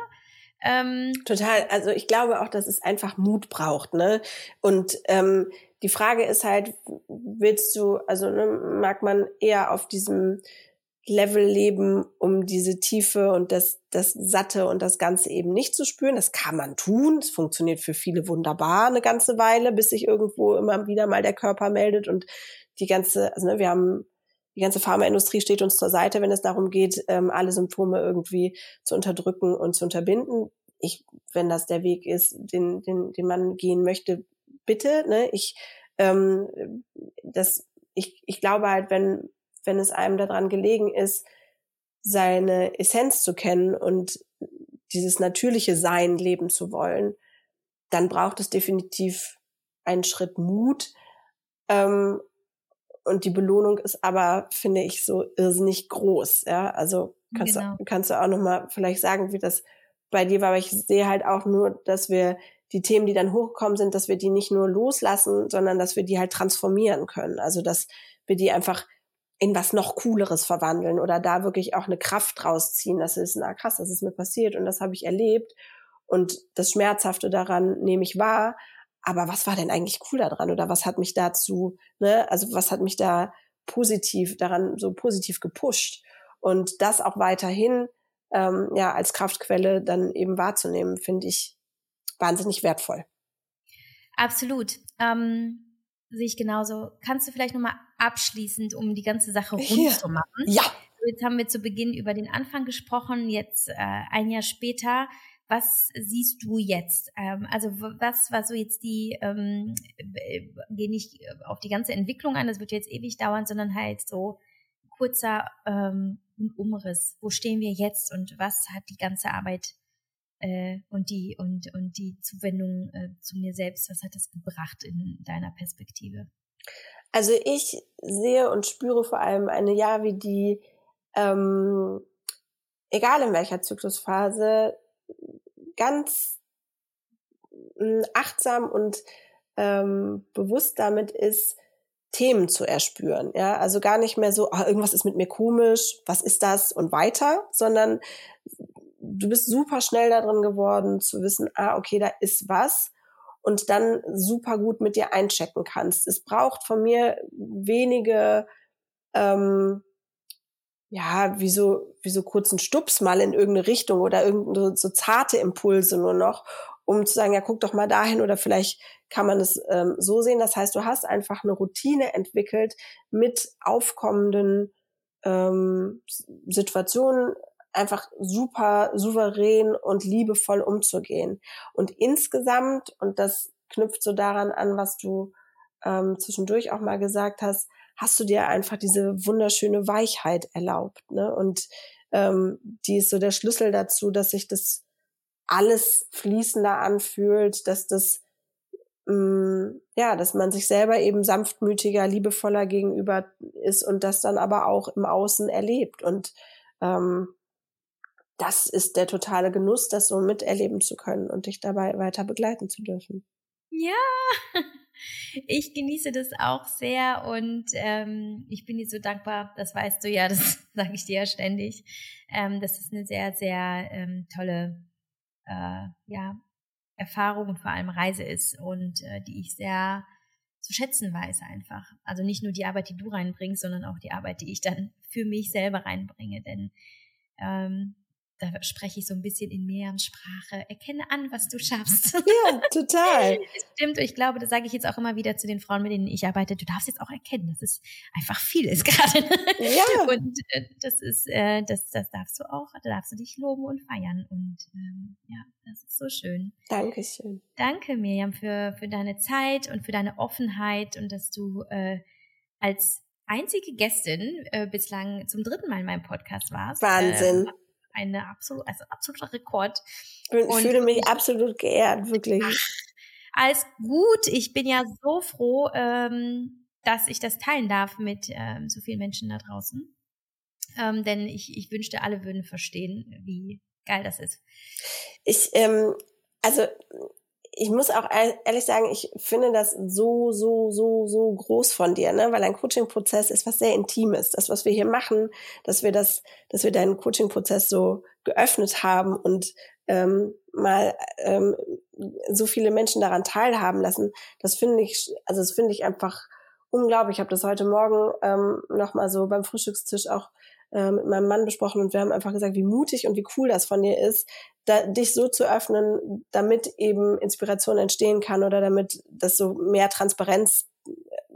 Ähm, Total. Also ich glaube auch, dass es einfach Mut braucht, ne? Und ähm, die Frage ist halt, willst du, also ne, mag man eher auf diesem Level leben, um diese Tiefe und das, das Satte und das Ganze eben nicht zu spüren. Das kann man tun. Es funktioniert für viele wunderbar eine ganze Weile, bis sich irgendwo immer wieder mal der Körper meldet und die ganze, also ne, wir haben die ganze Pharmaindustrie steht uns zur Seite, wenn es darum geht, ähm, alle Symptome irgendwie zu unterdrücken und zu unterbinden. Ich, wenn das der Weg ist, den, den, den man gehen möchte, bitte. Ne? Ich, ähm, das, ich, ich glaube halt, wenn wenn es einem daran gelegen ist, seine Essenz zu kennen und dieses natürliche Sein leben zu wollen, dann braucht es definitiv einen Schritt Mut. Ähm, und die Belohnung ist aber, finde ich, so irrsinnig groß. Ja, also kannst genau. du kannst du auch noch mal vielleicht sagen, wie das bei dir war. Aber ich sehe halt auch nur, dass wir die Themen, die dann hochgekommen sind, dass wir die nicht nur loslassen, sondern dass wir die halt transformieren können. Also dass wir die einfach in was noch Cooleres verwandeln oder da wirklich auch eine Kraft rausziehen. Das ist, na krass, das ist mir passiert und das habe ich erlebt. Und das Schmerzhafte daran nehme ich wahr. Aber was war denn eigentlich cool daran? Oder was hat mich dazu, ne, also was hat mich da positiv daran so positiv gepusht? Und das auch weiterhin ähm, ja als Kraftquelle dann eben wahrzunehmen, finde ich wahnsinnig wertvoll. Absolut. Ähm sehe ich genauso. Kannst du vielleicht nochmal abschließend, um die ganze Sache rund Hier. zu machen? Ja. Jetzt haben wir zu Beginn über den Anfang gesprochen, jetzt äh, ein Jahr später. Was siehst du jetzt? Ähm, also was war so jetzt die, ähm, geh nicht auf die ganze Entwicklung an, das wird jetzt ewig dauern, sondern halt so kurzer ähm, Umriss. Wo stehen wir jetzt und was hat die ganze Arbeit äh, und die und und die Zuwendung äh, zu mir selbst, was hat das gebracht in deiner Perspektive? Also ich sehe und spüre vor allem eine Jahr wie die, ähm, egal in welcher Zyklusphase, ganz äh, achtsam und ähm, bewusst damit ist, Themen zu erspüren. Ja, also gar nicht mehr so, ah, irgendwas ist mit mir komisch, was ist das und weiter, sondern du bist super schnell darin geworden zu wissen, ah, okay, da ist was und dann super gut mit dir einchecken kannst. Es braucht von mir wenige, ähm, ja, wie so, wie so kurzen Stups mal in irgendeine Richtung oder irgendeine so zarte Impulse nur noch, um zu sagen, ja, guck doch mal dahin oder vielleicht kann man es ähm, so sehen. Das heißt, du hast einfach eine Routine entwickelt mit aufkommenden ähm, Situationen, einfach super souverän und liebevoll umzugehen. Und insgesamt, und das knüpft so daran an, was du ähm, zwischendurch auch mal gesagt hast, hast du dir einfach diese wunderschöne Weichheit erlaubt. Ne? Und ähm, die ist so der Schlüssel dazu, dass sich das alles fließender anfühlt, dass das mm, ja, dass man sich selber eben sanftmütiger, liebevoller gegenüber ist und das dann aber auch im Außen erlebt. Und ähm, das ist der totale Genuss, das so miterleben zu können und dich dabei weiter begleiten zu dürfen. Ja, ich genieße das auch sehr und ähm, ich bin dir so dankbar, das weißt du ja, das sage ich dir ja ständig. Ähm, das ist eine sehr, sehr ähm, tolle äh, ja, Erfahrung und vor allem Reise ist und äh, die ich sehr zu schätzen weiß einfach. Also nicht nur die Arbeit, die du reinbringst, sondern auch die Arbeit, die ich dann für mich selber reinbringe. Denn ähm, da spreche ich so ein bisschen in Miriams Sprache. Erkenne an, was du schaffst. Ja, total. Stimmt. Und ich glaube, das sage ich jetzt auch immer wieder zu den Frauen, mit denen ich arbeite. Du darfst jetzt auch erkennen, dass es einfach viel ist gerade. Ja. Und äh, das ist, äh, das, das darfst du auch, da darfst du dich loben und feiern. Und ähm, ja, das ist so schön. Dankeschön. Danke, Miriam, für, für deine Zeit und für deine Offenheit und dass du äh, als einzige Gästin äh, bislang zum dritten Mal in meinem Podcast warst. Wahnsinn. Äh, eine absolut, also absoluter Rekord. Ich und fühle mich absolut geehrt, wirklich. alles gut. Ich bin ja so froh, ähm, dass ich das teilen darf mit ähm, so vielen Menschen da draußen. Ähm, denn ich, ich wünschte, alle würden verstehen, wie geil das ist. Ich, ähm, also ich muss auch ehrlich sagen, ich finde das so, so, so, so groß von dir, ne? Weil ein Coaching-Prozess ist was sehr Intimes. Das, was wir hier machen, dass wir das, dass wir deinen Coaching-Prozess so geöffnet haben und ähm, mal ähm, so viele Menschen daran teilhaben lassen, das finde ich, also das finde ich einfach unglaublich. Ich habe das heute Morgen ähm, nochmal so beim Frühstückstisch auch äh, mit meinem Mann besprochen und wir haben einfach gesagt, wie mutig und wie cool das von dir ist, da, dich so zu öffnen, damit eben Inspiration entstehen kann oder damit das so mehr Transparenz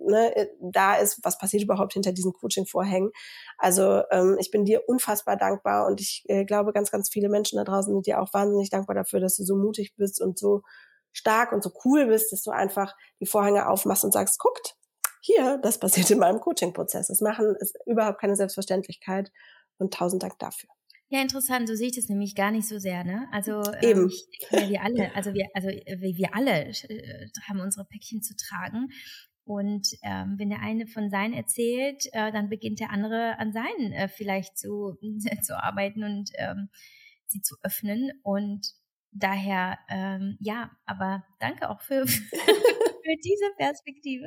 ne, da ist, was passiert überhaupt hinter diesen Coaching-Vorhängen. Also ähm, ich bin dir unfassbar dankbar und ich äh, glaube, ganz, ganz viele Menschen da draußen sind dir auch wahnsinnig dankbar dafür, dass du so mutig bist und so stark und so cool bist, dass du einfach die Vorhänge aufmachst und sagst, guckt, hier, das passiert in meinem Coaching-Prozess. Das machen ist überhaupt keine Selbstverständlichkeit und tausend Dank dafür. Ja, interessant. So sehe ich das nämlich gar nicht so sehr, ne? Also ähm, Eben. Ich, ja, wir alle, also wir, also wir alle äh, haben unsere Päckchen zu tragen. Und ähm, wenn der eine von seinen erzählt, äh, dann beginnt der andere an seinen äh, vielleicht zu, äh, zu arbeiten und ähm, sie zu öffnen. Und daher, ähm, ja, aber danke auch für, für diese Perspektive.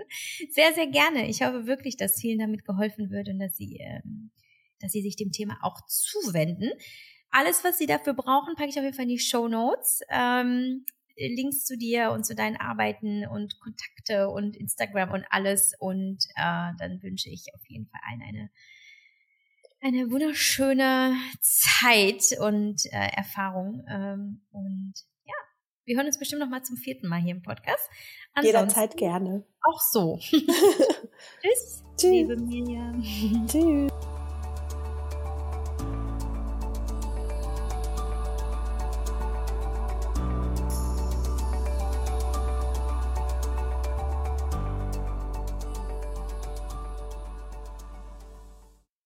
Sehr, sehr gerne. Ich hoffe wirklich, dass vielen damit geholfen wird und dass sie, ähm, dass sie sich dem Thema auch zuwenden. Alles, was sie dafür brauchen, packe ich auf jeden Fall in die Show Notes. Ähm, Links zu dir und zu deinen Arbeiten und Kontakte und Instagram und alles. Und äh, dann wünsche ich auf jeden Fall allen eine, eine wunderschöne Zeit und äh, Erfahrung. Ähm, und wir hören uns bestimmt noch mal zum vierten Mal hier im Podcast. Ansonsten Jederzeit gerne. Auch so. Tschüss. Tschüss. Liebe Miriam. Tschüss.